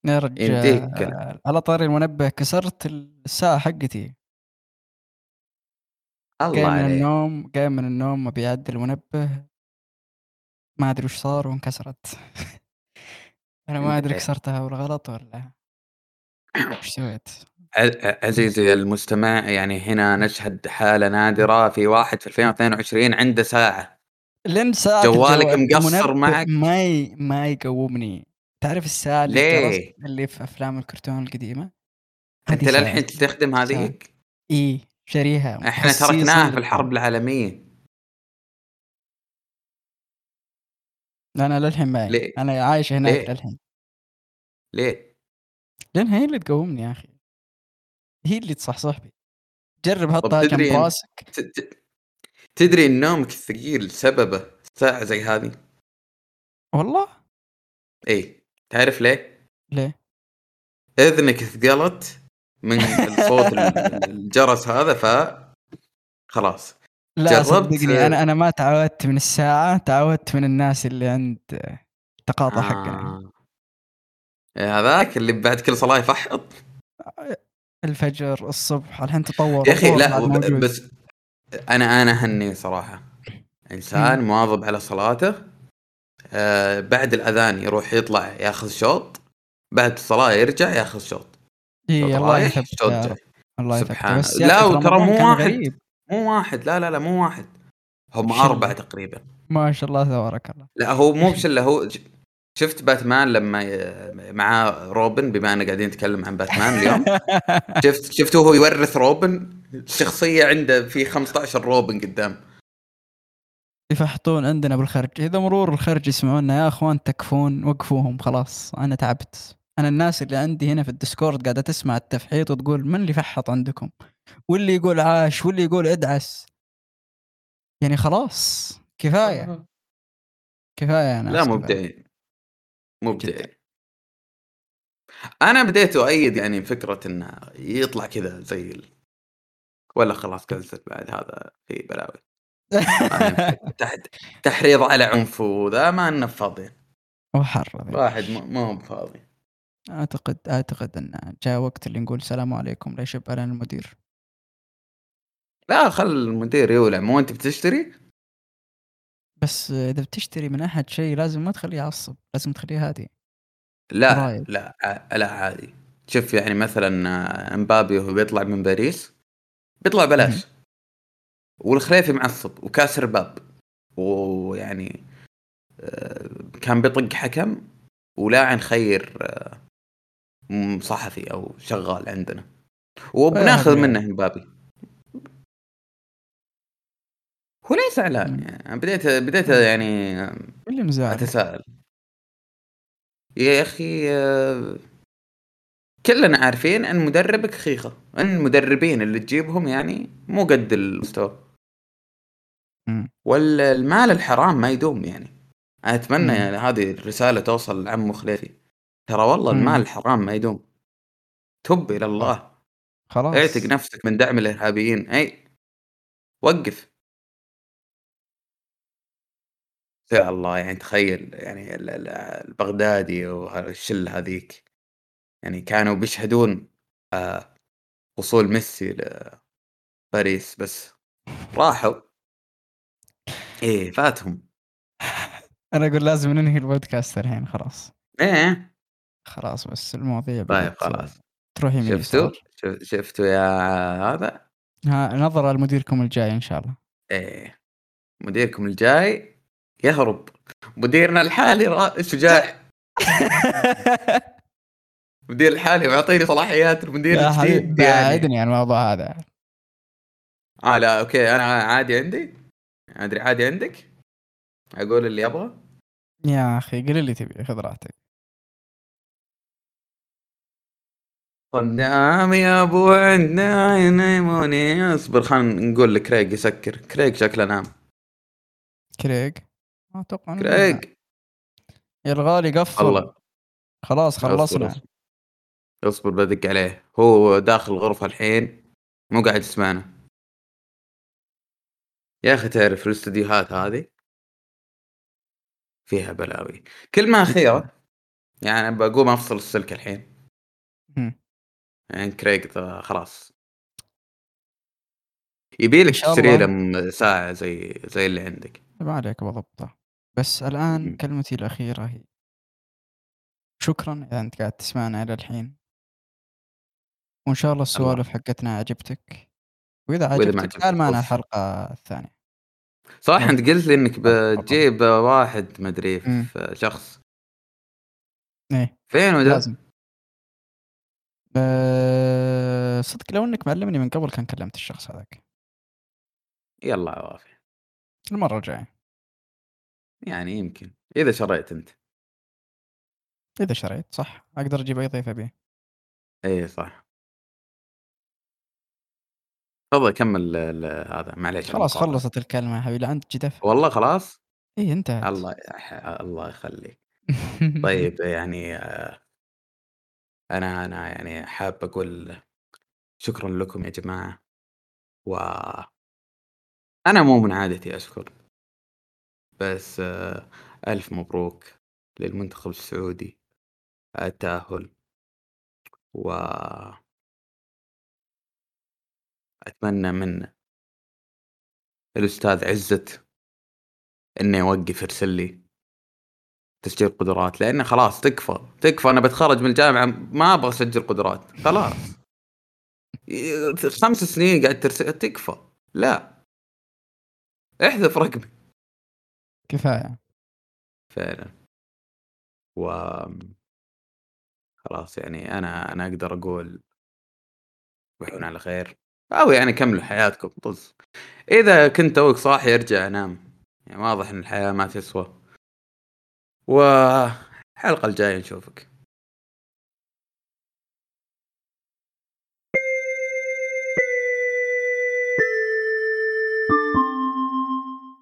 [SPEAKER 2] يا رجال على طاري المنبه كسرت الساعة حقتي. الله قايم من النوم قايم من النوم ما بيعدل المنبه. ما أدري وش صار وانكسرت. أنا ما أدري كسرتها بالغلط ولا وش سويت.
[SPEAKER 1] عزيزي المستمع يعني هنا نشهد حالة نادرة في واحد في 2022 عنده ساعة.
[SPEAKER 2] لين ساعة
[SPEAKER 1] جوالك مقصر معك؟
[SPEAKER 2] ما ي... ما يقومني. تعرف الساعة اللي ليه؟ اللي في أفلام الكرتون القديمة؟
[SPEAKER 1] أنت للحين تستخدم هذيك؟
[SPEAKER 2] اي شاريها
[SPEAKER 1] إحنا تركناها في الحرب العالمية.
[SPEAKER 2] أنا للحين معي ليه؟ أنا عايش هناك ليه؟ للحين
[SPEAKER 1] ليه؟
[SPEAKER 2] لأن هي اللي تقومني يا أخي هي اللي تصحصح بي جرب حطها جنب راسك
[SPEAKER 1] تدري إن نومك الثقيل سببه ساعة زي هذه
[SPEAKER 2] والله
[SPEAKER 1] اي تعرف ليه؟
[SPEAKER 2] ليه؟
[SPEAKER 1] إذنك ثقلت من صوت الجرس هذا ف خلاص
[SPEAKER 2] لا صدقني أنا أنا ما تعودت من الساعة تعودت من الناس اللي عند التقاطع آه. حقنا
[SPEAKER 1] هذاك اللي بعد كل صلاة يفحط؟
[SPEAKER 2] الفجر الصبح الحين تطور
[SPEAKER 1] يا أخي لا بس أنا أنا هني صراحة. إنسان مواظب على صلاته آه بعد الأذان يروح يطلع ياخذ شوط بعد الصلاة يرجع ياخذ شوط.
[SPEAKER 2] إي الله يثبت الله
[SPEAKER 1] سبحان لا وترى مو واحد. مو واحد لا لا لا مو واحد. هم أربعة تقريبا.
[SPEAKER 2] ما شاء الله تبارك الله.
[SPEAKER 1] لا هو مو بشلة هو شفت باتمان لما مع روبن بما اننا قاعدين نتكلم عن باتمان اليوم. شفت شفته هو يورث روبن؟ الشخصيه عنده في 15 روبن قدام.
[SPEAKER 2] يفحطون عندنا بالخرج. إذا مرور الخرج يسمعونا يا أخوان تكفون وقفوهم خلاص أنا تعبت. أنا الناس اللي عندي هنا في الديسكورد قاعدة تسمع التفحيط وتقول من اللي فحط عندكم؟ واللي يقول عاش واللي يقول ادعس. يعني خلاص كفاية. كفاية يا ناس
[SPEAKER 1] لا مبدعين مبدعين أنا بديت أؤيد يعني فكرة إنه يطلع كذا زي ال... ولا خلاص كنسل بعد هذا في بلاوي. تحت تحريض على عنف وذا ما لنا فاضيين
[SPEAKER 2] وحر
[SPEAKER 1] واحد ما هو فاضي
[SPEAKER 2] أعتقد أعتقد إن جاء وقت اللي نقول السلام عليكم لا علينا المدير.
[SPEAKER 1] لا خل المدير يولع مو انت بتشتري؟
[SPEAKER 2] بس إذا بتشتري من أحد شيء لازم ما تخليه يعصب لازم تخليه هادي.
[SPEAKER 1] لا. لا لا عادي شوف يعني مثلا امبابي وهو بيطلع من باريس بيطلع بلاش. والخليفي معصب وكاسر باب. ويعني آه، كان بيطق حكم ولاعن خير آه، صحفي أو شغال عندنا. وبناخذ منه مبابي. هو ليه زعلان يعني بديت بديت يعني
[SPEAKER 2] اللي مزعل.
[SPEAKER 1] أتساءل. يا أخي آه، كلنا عارفين أن مدربك خيخة. أن المدربين اللي تجيبهم يعني مو قد المستوى. والمال الحرام ما يدوم يعني. أتمنى يعني هذه الرسالة توصل لعمو خليفي ترى والله المال الحرام ما يدوم. تب إلى الله.
[SPEAKER 2] خلاص.
[SPEAKER 1] اعتق نفسك من دعم الإرهابيين. أي وقف. يا الله يعني تخيل يعني البغدادي والشله هذيك. يعني كانوا بيشهدون آه، وصول ميسي لباريس بس. راحوا. إيه فاتهم.
[SPEAKER 2] أنا أقول لازم ننهي البودكاست الحين خلاص.
[SPEAKER 1] إيه.
[SPEAKER 2] خلاص بس المواضيع
[SPEAKER 1] طيب خلاص.
[SPEAKER 2] تروح يمين
[SPEAKER 1] شفتوا؟ شفتوا يا هذا؟
[SPEAKER 2] ها نظرة لمديركم الجاي إن شاء الله.
[SPEAKER 1] إيه. مديركم الجاي يهرب. مديرنا الحالي شجاع. مدير الحالي ويعطيني صلاحيات المدير الجديد
[SPEAKER 2] يعني. بعدني عن الموضوع هذا.
[SPEAKER 1] آه لا okay أنا عادي عندي. أدري عادي عندك؟ أقول اللي أبغى
[SPEAKER 2] يا أخي قل اللي تبي خذ راحتك.
[SPEAKER 1] قدام يا أبو عندنا ينيموني. اصبر خلينا نقول لكريج يسكر. كريج شكله نام.
[SPEAKER 2] كريج أتوقع
[SPEAKER 1] كريج
[SPEAKER 2] يا الغالي قفل. الله. خلاص خلصنا
[SPEAKER 1] اصبر, أصبر بدق عليه. هو داخل الغرفة الحين مو قاعد يسمعنا. يا أخي تعرف الاستديوهات هذه؟ فيها بلاوي. كلمة أخيرة يعني بقوم أفصل السلك الحين. يعني كريج خلاص. يبي لك تشتري له ساعة زي زي اللي عندك.
[SPEAKER 2] ما عليك بضبطه بس الآن كلمتي الأخيرة هي شكرا إذا أنت قاعد تسمعنا إلى الحين. وإن شاء الله السوالف حقتنا عجبتك. وإذا عجبتك تعال معنا الحلقة الثانية.
[SPEAKER 1] صح أنت قلت لي إنك بتجيب واحد مدري في شخص.
[SPEAKER 2] إيه
[SPEAKER 1] فين وده؟ لازم.
[SPEAKER 2] أه صدق لو إنك معلمني من قبل كان كلمت الشخص هذاك.
[SPEAKER 1] يلا عوافي
[SPEAKER 2] المرة الجاية.
[SPEAKER 1] يعني يمكن. إذا شريت أنت.
[SPEAKER 2] إذا شريت صح. أقدر أجيب أي ضيف أبيه.
[SPEAKER 1] إيه صح. تفضل كمل هذا. معليش
[SPEAKER 2] خلاص خلصت الكلمة يا حبيبي انت جدف
[SPEAKER 1] والله خلاص؟
[SPEAKER 2] إي انتهت
[SPEAKER 1] الله الله يخليك. طيب يعني أنا أنا يعني حاب أقول شكرا لكم يا جماعة و أنا مو من عادتي أشكر. بس آه، ألف مبروك للمنتخب السعودي. التأهل. و أتمنى من الأستاذ عزت إنه يوقف يرسل لي تسجيل قدرات لأنه خلاص تكفى تكفى. أنا بتخرج من الجامعة ما أبغى أسجل قدرات. خلاص. خمس سنين قاعد ترسل تكفى. لا. احذف رقمي
[SPEAKER 2] كفاية.
[SPEAKER 1] فعلا. و خلاص يعني أنا أنا أقدر أقول تصبحون على خير. أو يعني كملوا حياتكم طز. إذا كنت توك صاحي ارجع نام. يعني واضح إن الحياة ما تسوى. والحلقة الجاية نشوفك.